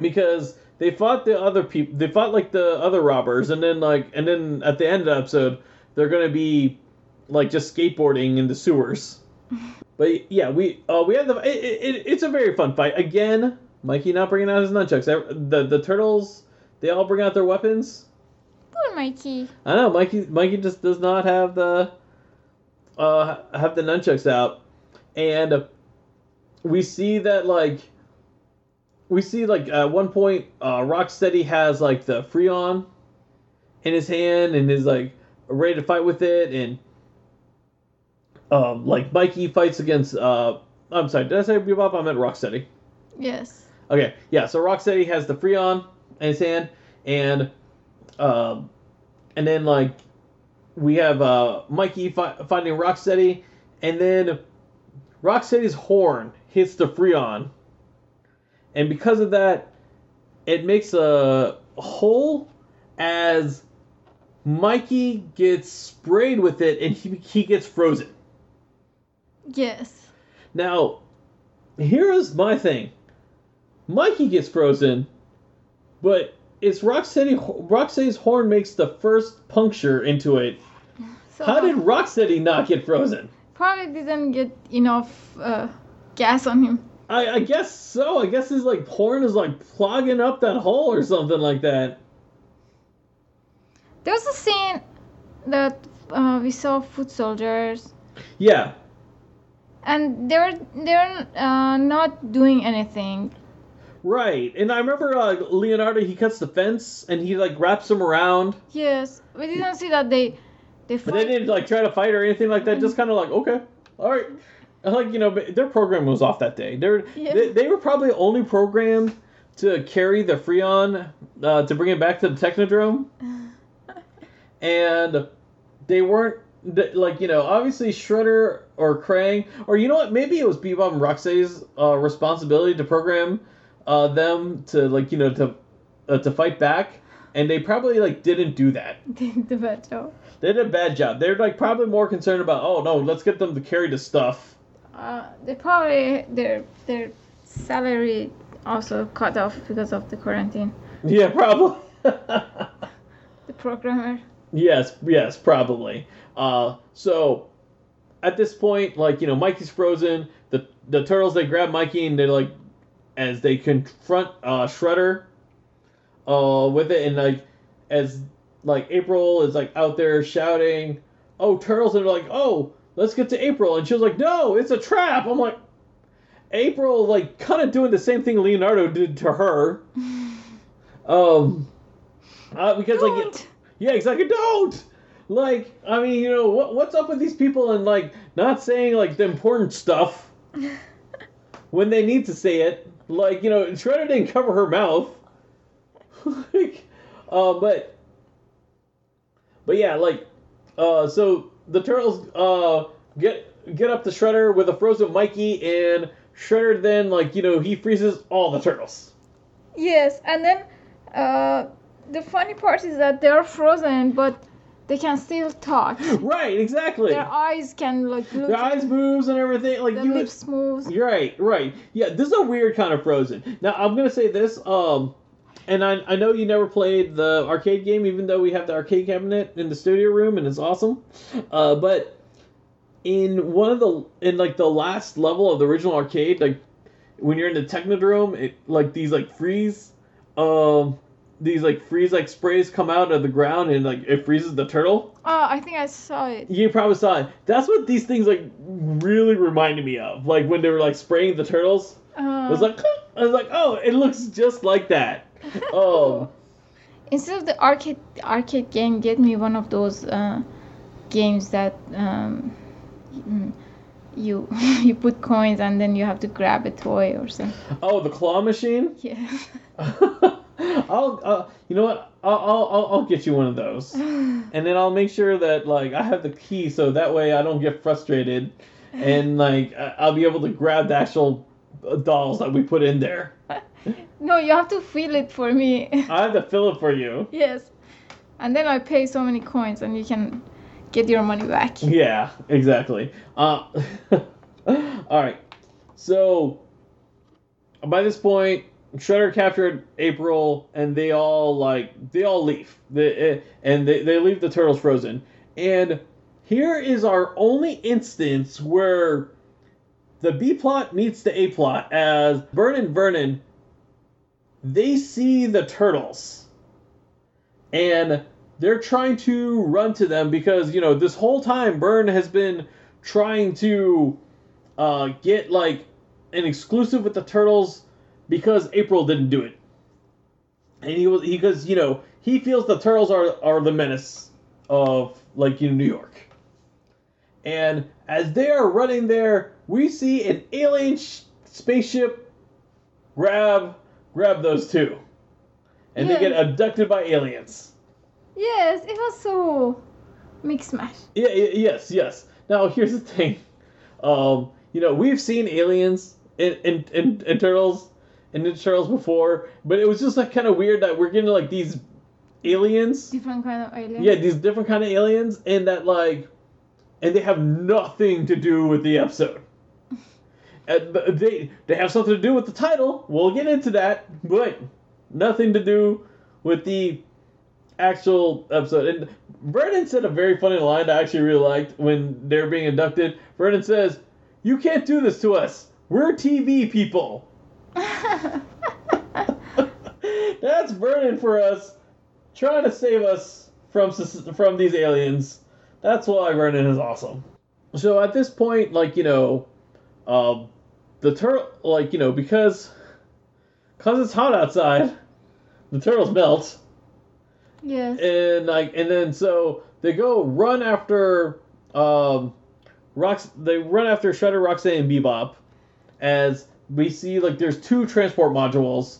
because they fought the other people they fought like the other robbers and then like and then at the end of the episode they're gonna be like just skateboarding in the sewers but yeah we uh we have the it, it, it's a very fun fight again mikey not bringing out his nunchucks the the turtles they all bring out their weapons Poor Mikey. I know Mikey. Mikey just does not have the uh have the nunchucks out, and we see that like we see like at one point uh, Rocksteady has like the Freon in his hand and is like ready to fight with it, and um like Mikey fights against uh I'm sorry did I say Bebop? I meant Rocksteady. Yes. Okay, yeah. So Rocksteady has the Freon in his hand, and um, and then like we have uh Mikey fi- finding Rocksteady, and then Rocksteady's horn hits the Freon, and because of that, it makes a hole as Mikey gets sprayed with it and he, he gets frozen. Yes. Now, here is my thing. Mikey gets frozen, but it's Rocksteady. Rocksteady's horn makes the first puncture into it. So How did Rocksteady not get frozen? probably didn't get enough uh, gas on him. I, I guess so. I guess his like horn is like clogging up that hole or something like that. There was a scene that uh, we saw foot soldiers, Yeah, and they're they're uh, not doing anything. Right. And I remember uh, Leonardo. He cuts the fence and he like wraps them around. Yes, we didn't see that they they But they didn't like try to fight or anything like that. Just kind of like okay, all right. Like you know, their program was off that day. They're, Yeah. they they were probably only programmed to carry the Freon uh, to bring it back to the Technodrome, and they weren't like you know obviously Shredder or Krang or you know what maybe it was Bebop and Rocksteady's uh, responsibility to program uh, them to like you know to uh, to fight back, and they probably like didn't do that. did the bad job. They did a bad job. They're like probably more concerned about oh no, let's get them to carry the stuff. Uh, they probably their their salary also cut off because of the quarantine. Yeah, probably. The programmer. yes, yes, probably. Uh, so at this point, like you know, Mikey's frozen. The the turtles they grab Mikey and they like as they confront uh, Shredder uh, with it, and like as like April is like out there shouting, "Oh, turtles!" and they're like, "Oh, let's get to April," and she was like, "No, it's a trap." I'm like. April, like, kind of doing the same thing Leonardo did to her. Um, uh, because like, Don't. yeah, exactly. Don't. Like, I mean, you know, what what's up with these people and like not saying like the important stuff when they need to say it? Like, you know, Shredder didn't cover her mouth. like, uh, but, but yeah, like, uh, so the turtles uh get get up to Shredder with a frozen Mikey, and Shredder then like you know he freezes all the turtles. Yes, and then uh, the funny part is that they're frozen, but they can still talk. Right, exactly. Their eyes can like look. Their eyes moves and everything. Like the you, lips move. You're right, right. Yeah, this is a weird kind of Frozen. Now I'm gonna say this, um, and I, I know you never played the arcade game, even though we have the arcade cabinet in the studio room and it's awesome. Uh, but in one of the in like the last level of the original arcade, like when you're in the Technodrome, it like these like freeze, um, these like freeze like sprays come out of the ground and like it freezes the turtle. Oh, I think I saw it. You probably saw it. That's what these things like really reminded me of. Like when they were like spraying the turtles. Uh, I was like, I was like, oh, it looks just like that. oh. Instead of the arcade arcade game, get me one of those uh, games that um, mm, you you put coins and then you have to grab a toy or something. oh, the claw machine. Yeah. I'll, uh, you know what? I'll, I'll, I'll, get you one of those, and then I'll make sure that like I have the key, so that way I don't get frustrated, and like I'll be able to grab the actual uh, dolls that we put in there. no, you have to fill it for me. I have to fill it for you. yes. And then I pay so many coins and you can get your money back. Yeah, exactly. Uh, all right. So by this point, Shredder captured April, and they all like they all leave. They, eh, and they, they leave the turtles frozen. And here is our only instance where the B plot meets the A plot as Burne and Vernon they see the turtles and they're trying to run to them because you know this whole time Burne has been trying to uh, get like an exclusive with the turtles because April didn't do it, and he was because you know he feels the turtles are are the menace of like you know, New York, and as they are running there, we see an alien sh- spaceship grab grab those two, and they get abducted by aliens. Yes, it was so mix mash. Yeah, yes, yes. Now here's the thing. Um, you know, we've seen aliens in in, in, in Turtles in Ninja Turtles before, but it was just like kind of weird that we're getting like these aliens. Different kind of aliens. Yeah, these different kind of aliens, and that like, and they have nothing to do with the episode. And they they have something to do with the title. We'll get into that, but nothing to do with the actual episode. And Vernon said a very funny line that I actually really liked when they're being inducted. Vernon says, "You can't do this to us. We're TV people." That's Vernon for us, trying to save us from from these aliens. That's why Vernon is awesome. So at this point, like you know, um, the turtle, like you know, because because it's hot outside, the turtles melt, yes. and like and then so they go run after um, rocks. They run after Shredder, Roxanne, and Bebop, as we see like there's two transport modules.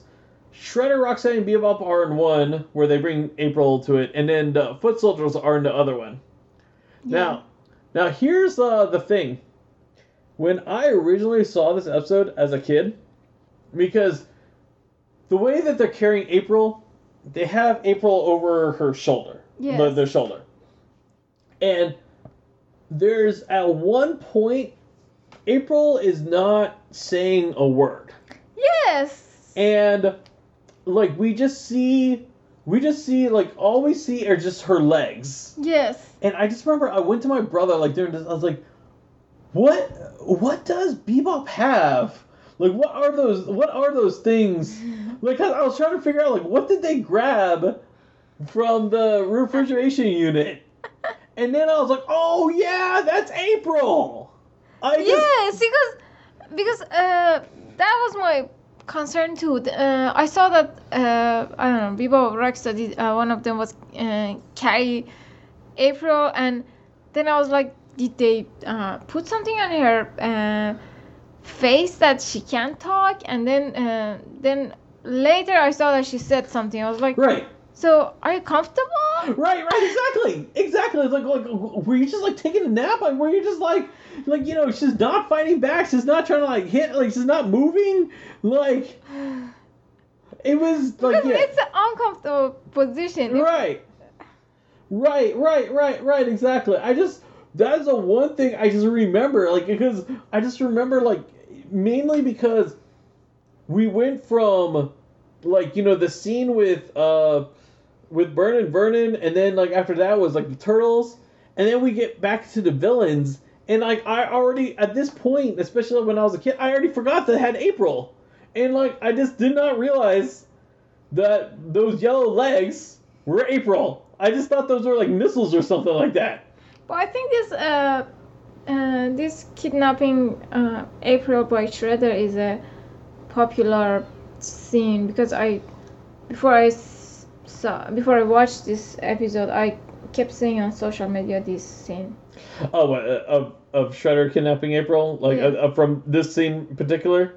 Shredder, Roxanne, and Bebop are in one where they bring April to it, and then the foot soldiers are in the other one. Now, now here's uh, the thing. When I originally saw this episode as a kid, because the way that they're carrying April, they have April over her shoulder, Yes. the, their shoulder, and there's at one point, April is not saying a word, Yes. and like we just see, we just see like all we see are just her legs. yes. And I just remember I went to my brother like during this. I was like, "What? What does Bebop have? Like, what are those? What are those things? Like, I I was trying to figure out like what did they grab from the refrigeration unit? And then I was like, "Oh yeah, that's April." I just, Yes, because because uh, that was my concern too. Uh, I saw that uh, I don't know, Bebop Rocksteady, uh, one of them was uh, carry April, and then I was like, did they uh, put something on her uh, face that she can't talk? And then uh, then later I saw that she said something. I was like, right. So are you comfortable? Right, right, exactly, exactly. It's like, like, were you just like taking a nap? Like, were you just like, like, you know, she's not fighting back. She's not trying to like hit. Like, she's not moving. Like, it was like, yeah, it's an uncomfortable position. Right, right, right, right, right. Exactly. I just that's the one thing I just remember, like, because I just remember, like, mainly because we went from, like, you know, the scene with uh with Vernon Vernon, and then like after that was like the turtles, and then we get back to the villains, and like I already at this point, especially when I was a kid, I already forgot that had April, and like I just did not realize that those yellow legs were April. I just thought those were like missiles or something like that. But I think this uh, uh, this kidnapping uh, April by Shredder is a popular scene because I before I saw before I watched this episode I kept seeing on social media this scene. Oh, what, uh, of of Shredder kidnapping April, like Yeah. uh, uh, from this scene in particular.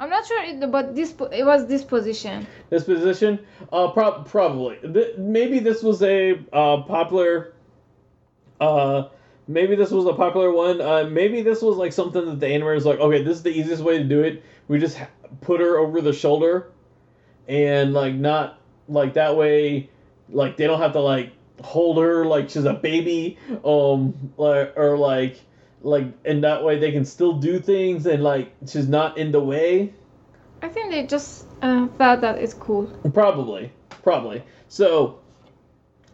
I'm not sure, it, but this it was this position. this position? Uh, prob- probably. Th- maybe this was a uh, popular. Uh, maybe this was a popular one. Uh, maybe this was like something that the animator was like, okay, this is the easiest way to do it. We just ha- put her over the shoulder, and like not like that way, like they don't have to like hold her like she's a baby, um, or, or like like and that way they can still do things and like she's not in the way. I think they just uh, thought that it's cool. Probably, probably. So,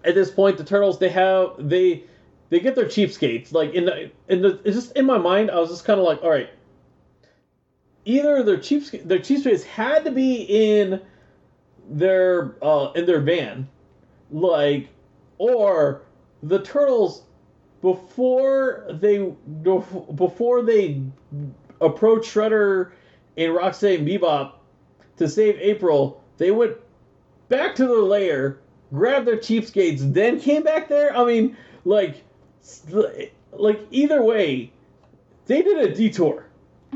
at this point, the turtles they have they they get their cheapskates. Like in the in the it's just in my mind, I was just kind of like, all right. Either their cheap their cheapskates had to be in their uh in their van, like, or the turtles before they before they approach Shredder and Roxanne and Bebop to save April, they went back to their lair, grabbed their cheapskates, then came back there. I mean, like, like either way, they did a detour.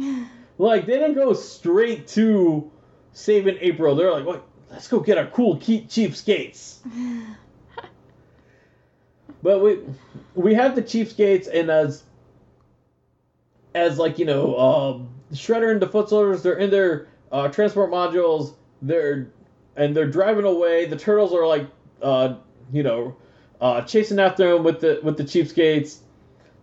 like they didn't go straight to saving April. They're like, wait, let's go get our cool key- cheapskates. but we we have the cheapskates, and as as like you know, um, Shredder and the Foot Soldiers, they're in their uh, transport modules. They're and they're driving away. The turtles are like, uh, you know, uh, chasing after them with the with the cheapskates,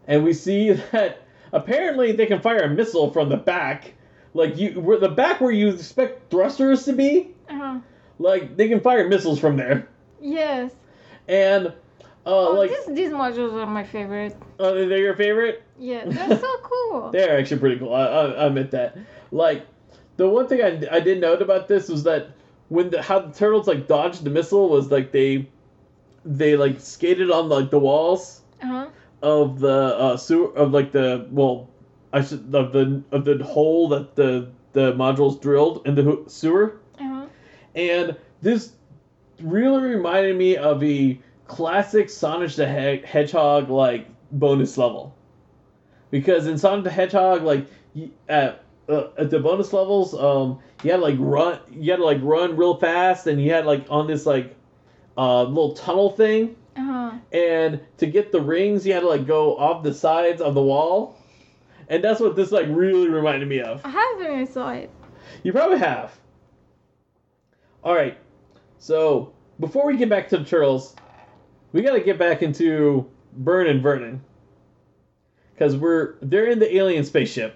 and we see that apparently they can fire a missile from the back, like you where the back where you expect thrusters to be. Uh-huh. Like they can fire missiles from there, Yes. and uh, Oh, like these these modules are my favorite. uh, they're your favorite. Yeah, they're so cool. They're actually pretty cool. I, I, I admit that. Like, the one thing I, I did note about this was that when the how the turtles like dodged the missile was like they they like skated on like the walls Uh-huh. of the uh, sewer of like the well I should of the of the hole that the the modules drilled in the ho- sewer. And this really reminded me of a classic Sonic the Hedgehog like bonus level. Because in Sonic the Hedgehog, like at uh, at the bonus levels, um, you had to, like run, you had to like run real fast, and you had like on this like uh little tunnel thing, Uh-huh. and to get the rings, you had to like go off the sides of the wall, and that's what this like really reminded me of. I haven't even saw it. You probably have. All right. So before we get back to the turtles, we got to get back into Burne and Vernon, because we're they're in the alien spaceship,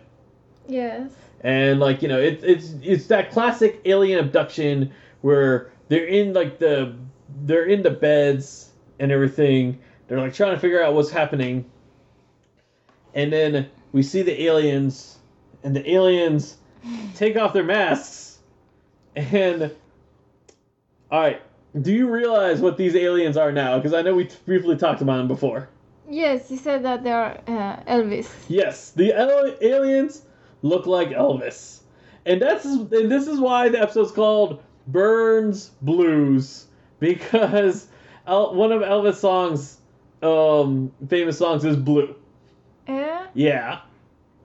Yes. and like you know, it's it's it's that classic alien abduction where they're in like the they're in the beds and everything. They're like trying to figure out what's happening, and then we see the aliens, and the aliens take off their masks, and all right. Do you realize what these aliens are now? Because I know we t- briefly talked about them before. Yes, you said that they're uh, Elvis. Yes, the al- aliens look like Elvis, and that's and this is why the episode's called Burne's Blues because El- one of Elvis' songs, um, famous songs is Blue. Yeah. Yeah,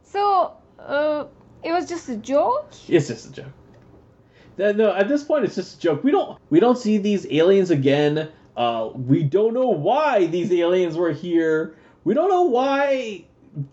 So, uh, it was just a joke. it's just a joke. No, at this point, it's just a joke. We don't we don't see these aliens again. Uh, we don't know why these aliens were here. We don't know why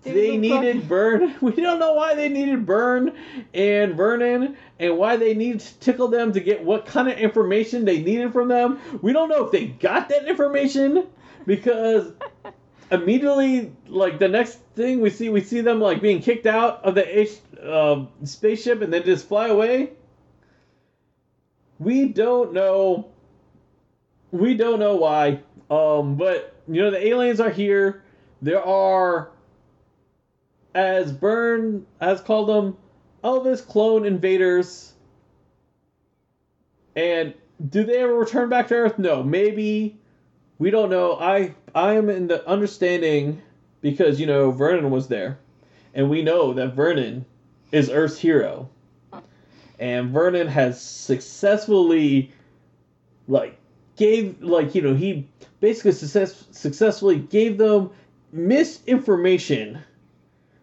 They they needed Burne. We don't know why they needed Burne and Vernon and why they needed to tickle them to get what kind of information they needed from them. We don't know if they got that information because immediately, like the next thing we see, we see them like being kicked out of the H, uh, spaceship and then just fly away. We don't know. We don't know why. Um, but you know the aliens are here. There are as Burne has called them, Elvis clone invaders. And do they ever return back to Earth? No, maybe. We don't know. I I am in the understanding because you know Vernon was there, and we know that Vernon is Earth's hero, and Vernon has successfully, like, gave like you know he basically success, successfully gave them misinformation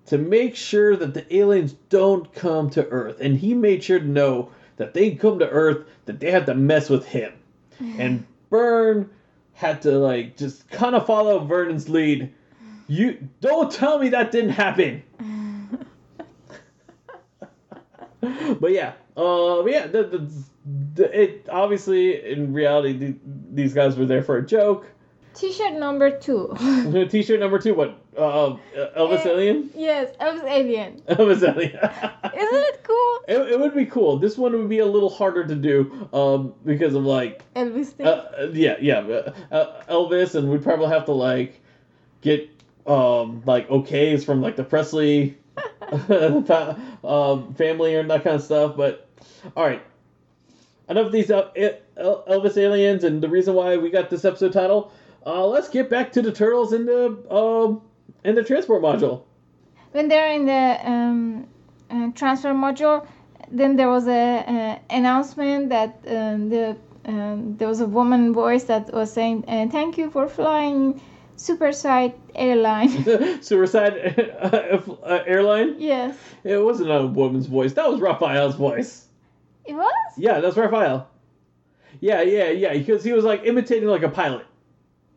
to make sure that the aliens don't come to Earth. And he made sure to know that they come to Earth, that they have to mess with him. and Burne had to like just kind of follow Vernon's lead. You don't tell me that didn't happen. but yeah, uh, yeah, the, the, the, it obviously in reality the, these guys were there for a joke. T-shirt number two. T-shirt number two, what? Uh, Elvis Eh. Alien. yes, Elvis Alien. Elvis Alien. Isn't it cool? It, it would be cool. This one would be a little harder to do um, because of like Elvis uh, uh, yeah yeah uh, uh, Elvis and we'd probably have to like get um, like okays from like the Presley um, family and that kind of stuff. But all right, enough of these uh, Elvis aliens and the reason why we got this episode title. Uh, let's get back to the turtles in the um, in the transport module. when they're in the um, uh, transfer module, then there was a uh, announcement that um, the um, there was a woman voice that was saying, uh, "Thank you for flying Superside Airline." Suicide uh, airline. yes, It wasn't a woman's voice. That was Raphael's voice. It was. Yeah, that's Raphael. Yeah, yeah, yeah. Because he was like imitating like a pilot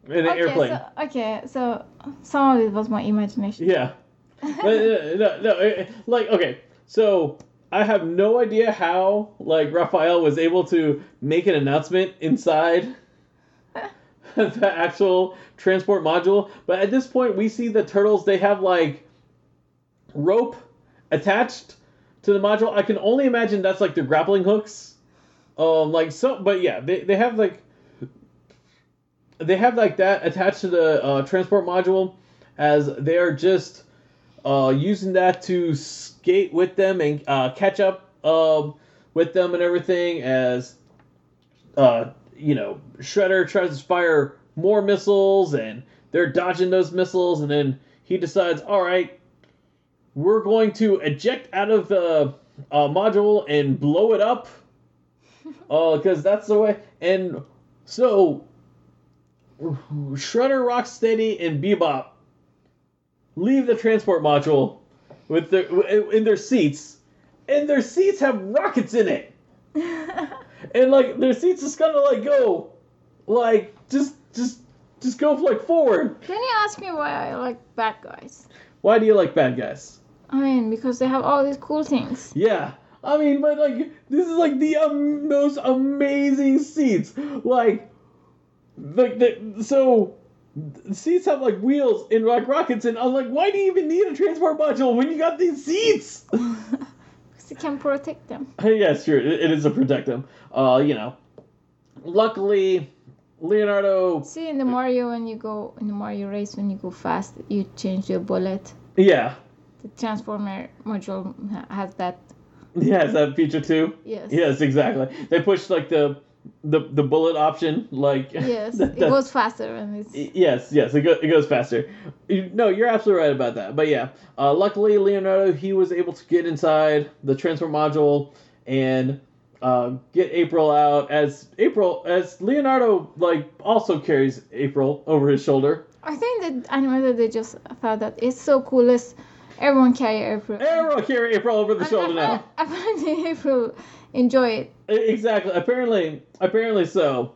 in an okay, airplane. So, okay, so some of it was my imagination. Yeah. but uh, no, no, uh, like okay, so I have no idea how like Raphael was able to make an announcement inside the actual transport module, but at this point we see the turtles they have like rope attached to the module. I can only imagine that's like the grappling hooks. Um like so but yeah, they, they have like they have like that attached to the uh, transport module as they are just uh, using that to skate with them and uh, catch up um, with them and everything as uh, you know shredder tries to fire more missiles and they're dodging those missiles and then he decides all right we're going to eject out of the uh, module and blow it up because that's the way and so Shredder, Rocksteady, and Bebop leave the transport module with their in their seats, and their seats have rockets in it, and like their seats just kind of like go, like just just just go like forward. Can you ask me why I like bad guys? Why do you like bad guys? I mean, because they have all these cool things. Yeah. I mean, but like this is like the um, most amazing seats. Like like the so seats have like wheels and like rockets and I'm like, why do you even need a transport module when you got these seats? Because it can protect them. yeah, sure, it, it is to protect them. Uh, you know, luckily Leonardo. See, in the Mario, when you go in the Mario race, when you go fast, you change your bullet. Yeah, transformer module has that. yeah, is that feature too? Yes. Yes, exactly. They pushed like the the the bullet option, like Yes, it goes faster and it's. Yes, yes, it, go, it goes faster. No, you're absolutely right about that. But yeah, uh, luckily Leonardo he was able to get inside the transfer module and uh, get April out as April as Leonardo like also carries April over his shoulder. I think that animator they just thought that it's so cool. Let's everyone carry April. Everyone carry April over the shoulder now. appa- Apparently, April enjoy it. Exactly. Apparently, apparently so.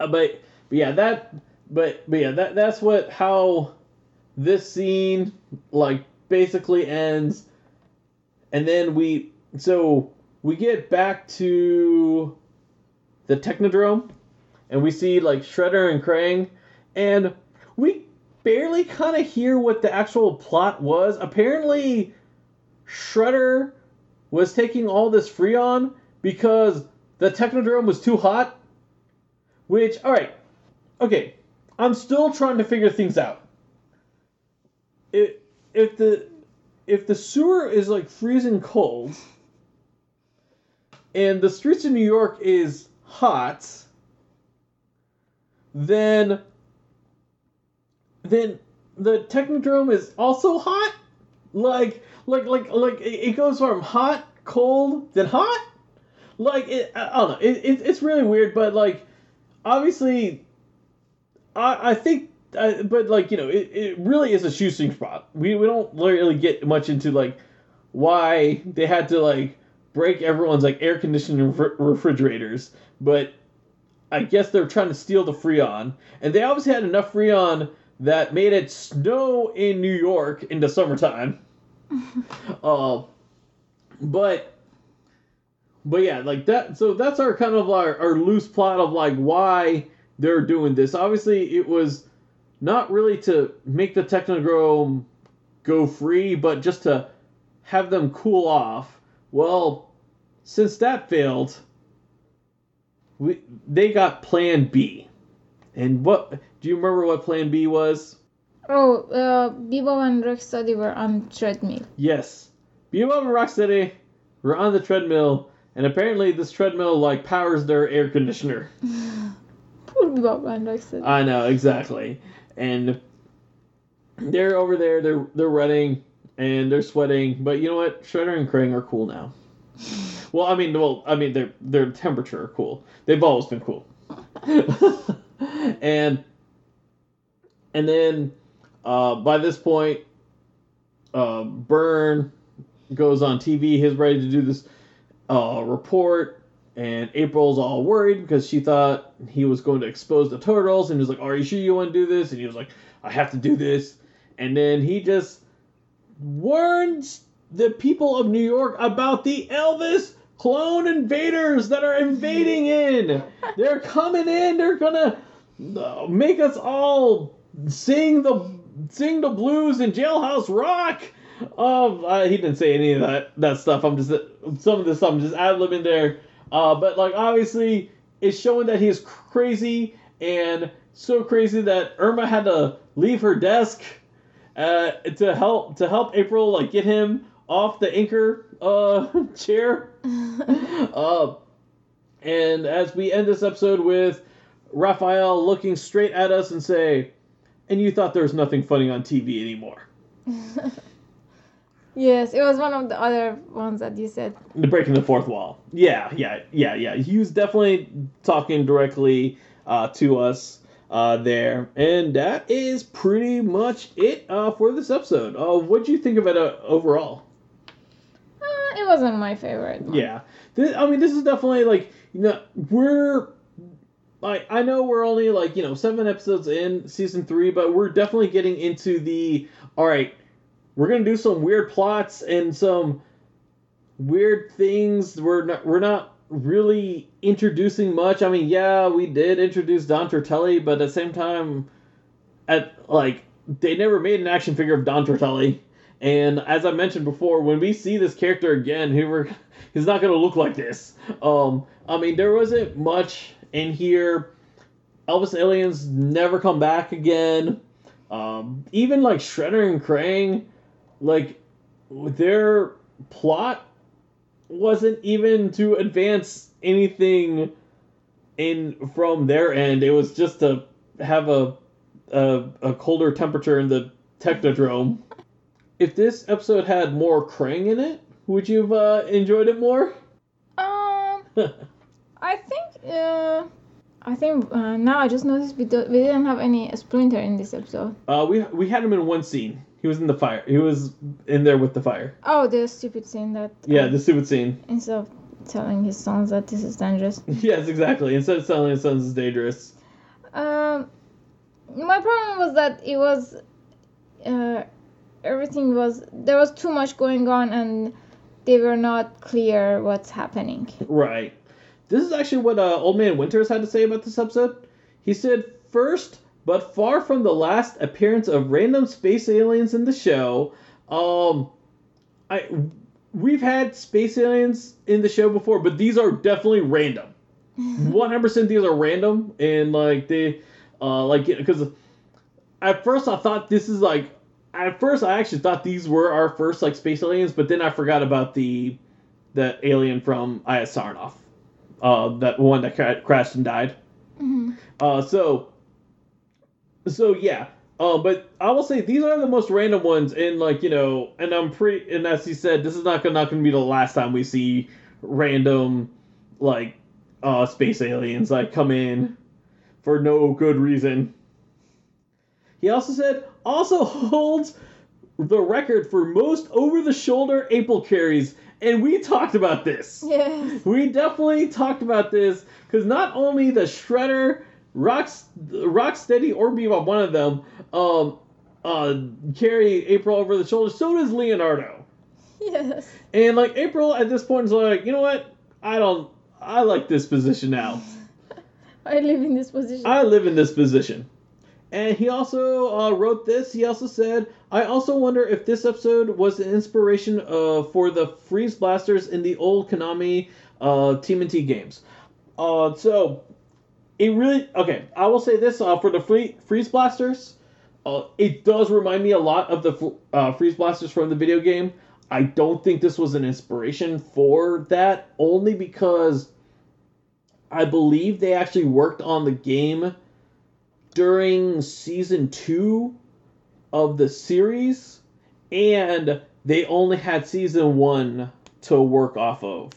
Uh, but, but yeah, that. But but yeah, that that's what how this scene like basically ends, and then we so we get back to the Technodrome, and we see like Shredder and Krang, and we barely kind of hear what the actual plot was. Apparently, Shredder was taking all this Freon because the Technodrome was too hot. Which, alright, okay, I'm still trying to figure things out. If, if the if the sewer is like freezing cold and the streets of New York is hot, then then the Technodrome is also hot? Like like like like it goes from hot, cold, then hot? Like it I don't know. It, it it's really weird, but like obviously I I think but like you know it, it really is a shoestring spot. We we don't really get much into like why they had to like break everyone's like air conditioning refri- refrigerators, but I guess they're trying to steal the Freon, and they obviously had enough Freon that made it snow in New York in the summertime. uh, but but yeah, like that. So that's our kind of our, our loose plot of like why they're doing this. Obviously, it was not really to make the Technodrome go free, but just to have them cool off. Well, since that failed, we they got Plan B. And what do you remember what Plan B was? Oh, uh, Bebop and Rocksteady were on treadmill. Yes, Bebop and Rocksteady were on the treadmill, and apparently this treadmill like powers their air conditioner. Poor Bebop and Rocksteady. I know exactly, and they're over there. They're they're running and they're sweating. But you know what? Shredder and Krang are cool now. Well, I mean, well, I mean, their their temperature are cool. They've always been cool. and and then uh, by this point, uh, Burne goes on TV. He's ready to do this uh, report, and April's all worried because she thought he was going to expose the turtles, and he's like, "Are you sure you want to do this?" And he was like, "I have to do this." And then he just warns the people of New York about the Elvis clone invaders that are invading in. They're coming in. They're gonna uh, make us all sing the sing the blues in Jailhouse Rock. Um, uh, he didn't say any of that that stuff. I'm just some of this stuff I'm just ad libbing there. Uh, but like obviously, it's showing that he's crazy and so crazy that Irma had to leave her desk uh, to help to help April like get him off the anchor uh, chair. uh, and as we end this episode with Raphael looking straight at us and say, "And you thought there was nothing funny on TV anymore." yes, it was one of the other ones that you said. The breaking the fourth wall. Yeah, yeah, yeah, yeah. He was definitely talking directly uh, to us uh, there, and that is pretty much it uh, for this episode. Uh, what do you think of it uh, overall? Uh, it wasn't my favorite. One. Yeah, this, I mean, this is definitely like you know we're. I, I know we're only like you know seven episodes in season three, but we're definitely getting into the all right. We're gonna do some weird plots and some weird things. We're not we're not really introducing much. I mean, yeah, we did introduce Don Turtelli, but at the same time, at like they never made an action figure of Don Turtelli. And as I mentioned before, when we see this character again, he were, he's not gonna look like this. Um, I mean, there wasn't much in here. Elvis aliens never come back again. Um, even like Shredder and Krang, like their plot wasn't even to advance anything in from their end. It was just to have a a, a colder temperature in the Technodrome. If this episode had more Krang in it, would you have uh, enjoyed it more? Um, I think. Uh, I think uh, now I just noticed we, do, we didn't have any Splinter in this episode. Uh, we we had him in one scene. He was in the fire. He was in there with the fire. Oh, the stupid scene that. Yeah, the stupid scene. Instead of telling his sons that this is dangerous. yes, exactly. Instead of telling his sons it's dangerous. Um, my problem was that it was, uh, everything was there was too much going on and they were not clear what's happening. Right. This is actually what uh, Old Man Winters had to say about this episode. He said, first, but far from the last appearance of random space aliens in the show, um, I we've had space aliens in the show before, but these are definitely random. One hundred percent, these are random, and like they, uh, like because at first I thought this is like at first I actually thought these were our first like space aliens, but then I forgot about the the alien from IS Sarnoff, uh, that one that cra- crashed and died. Mm-hmm. Uh, so so yeah. Um, but I will say these are the most random ones, and like you know, and I'm pretty, and as he said, this is not gonna not gonna be the last time we see random, like, uh, space aliens like come in for no good reason. He also said also holds the record for most over-the-shoulder April carries, and we talked about this. Yes. We definitely talked about this because not only the Shredder Rock, Rocksteady or Bebop, one of them, um, uh, carry April over the shoulder. So does Leonardo. Yes. And like April at this point is like, you know what? I don't. I like this position now. I live in this position. I live in this position. And he also uh, wrote this. He also said, I also wonder if this episode was an inspiration uh, for the freeze blasters in the old Konami uh, TMNT games. Uh, so it really okay. I will say this uh, for the free freeze blasters, uh, it does remind me a lot of the uh, freeze blasters from the video game. I don't think this was an inspiration for that, only because I believe they actually worked on the game during season two of the series, and they only had season one to work off of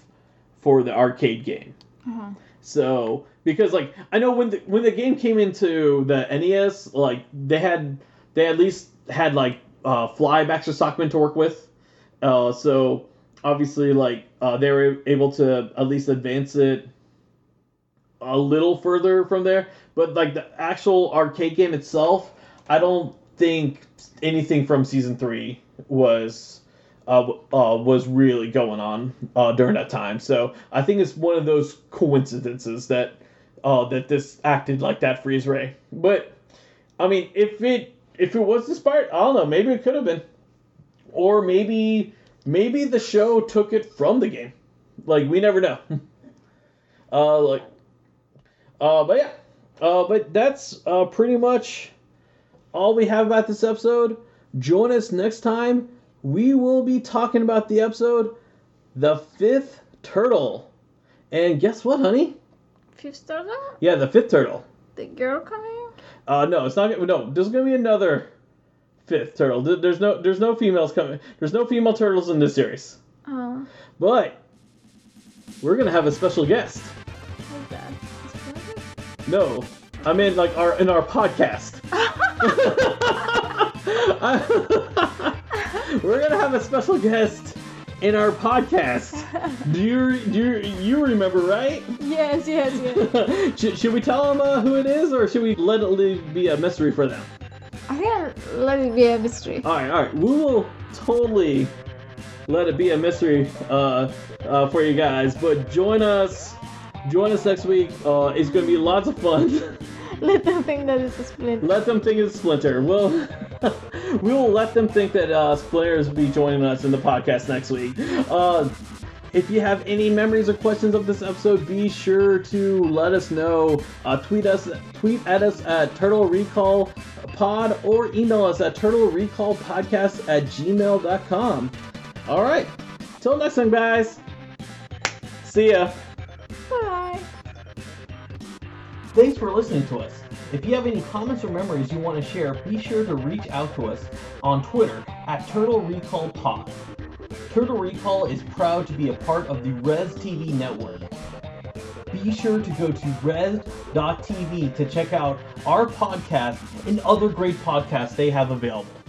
for the arcade game. Uh-huh. So because like I know when the when the game came into the NES, like they had they at least had like uh, Fly Baxter Stockman to work with, uh, so obviously like uh, they were able to at least advance it a little further from there. But like the actual arcade game itself, I don't think anything from season three was uh, uh, was really going on uh, during that time. So I think it's one of those coincidences that uh, that this acted like that freeze ray. But I mean, if it if it was inspired, I don't know. Maybe it could have been, or maybe maybe the show took it from the game. Like we never know. uh, like, uh, but yeah, uh, but that's uh, pretty much all we have about this episode. Join us next time. We will be talking about the episode, The Fifth Turtle. And guess what, honey? Fifth turtle? Yeah, the fifth turtle. The girl coming? Uh, no, it's not. No, there's gonna be another fifth turtle. There's no. There's no females coming. There's no female turtles in this series. Oh, But we're gonna have a special guest. what's that? No, I mean like our in our podcast. we're gonna have a special guest in our podcast. Do you do you, you remember right? yes, yes, yes. should, should we tell them uh, who it is, or should we let it be a mystery for them? I think I'll let it be a mystery. All right, all right. We will totally let it be a mystery uh, uh, for you guys. But join us, join us next week. Uh, it's gonna be lots of fun. Let them think that it's a splinter. let them think it's Splinter. We'll we will let them think that uh, Splinter will be joining us in the podcast next week. Uh, if you have any memories or questions of this episode, be sure to let us know. Uh, tweet us, tweet at us at Turtle Recall Pod, or email us at Turtle Recall Podcast at gmail.com. All right, till next time, guys. See ya. Bye. Thanks for listening to us. If you have any comments or memories you want to share, be sure to reach out to us on Twitter at Turtle Recall Pod. Turtle Recall is proud to be a part of the Res TV network. Be sure to go to res.tv to check out our podcast and other great podcasts they have available.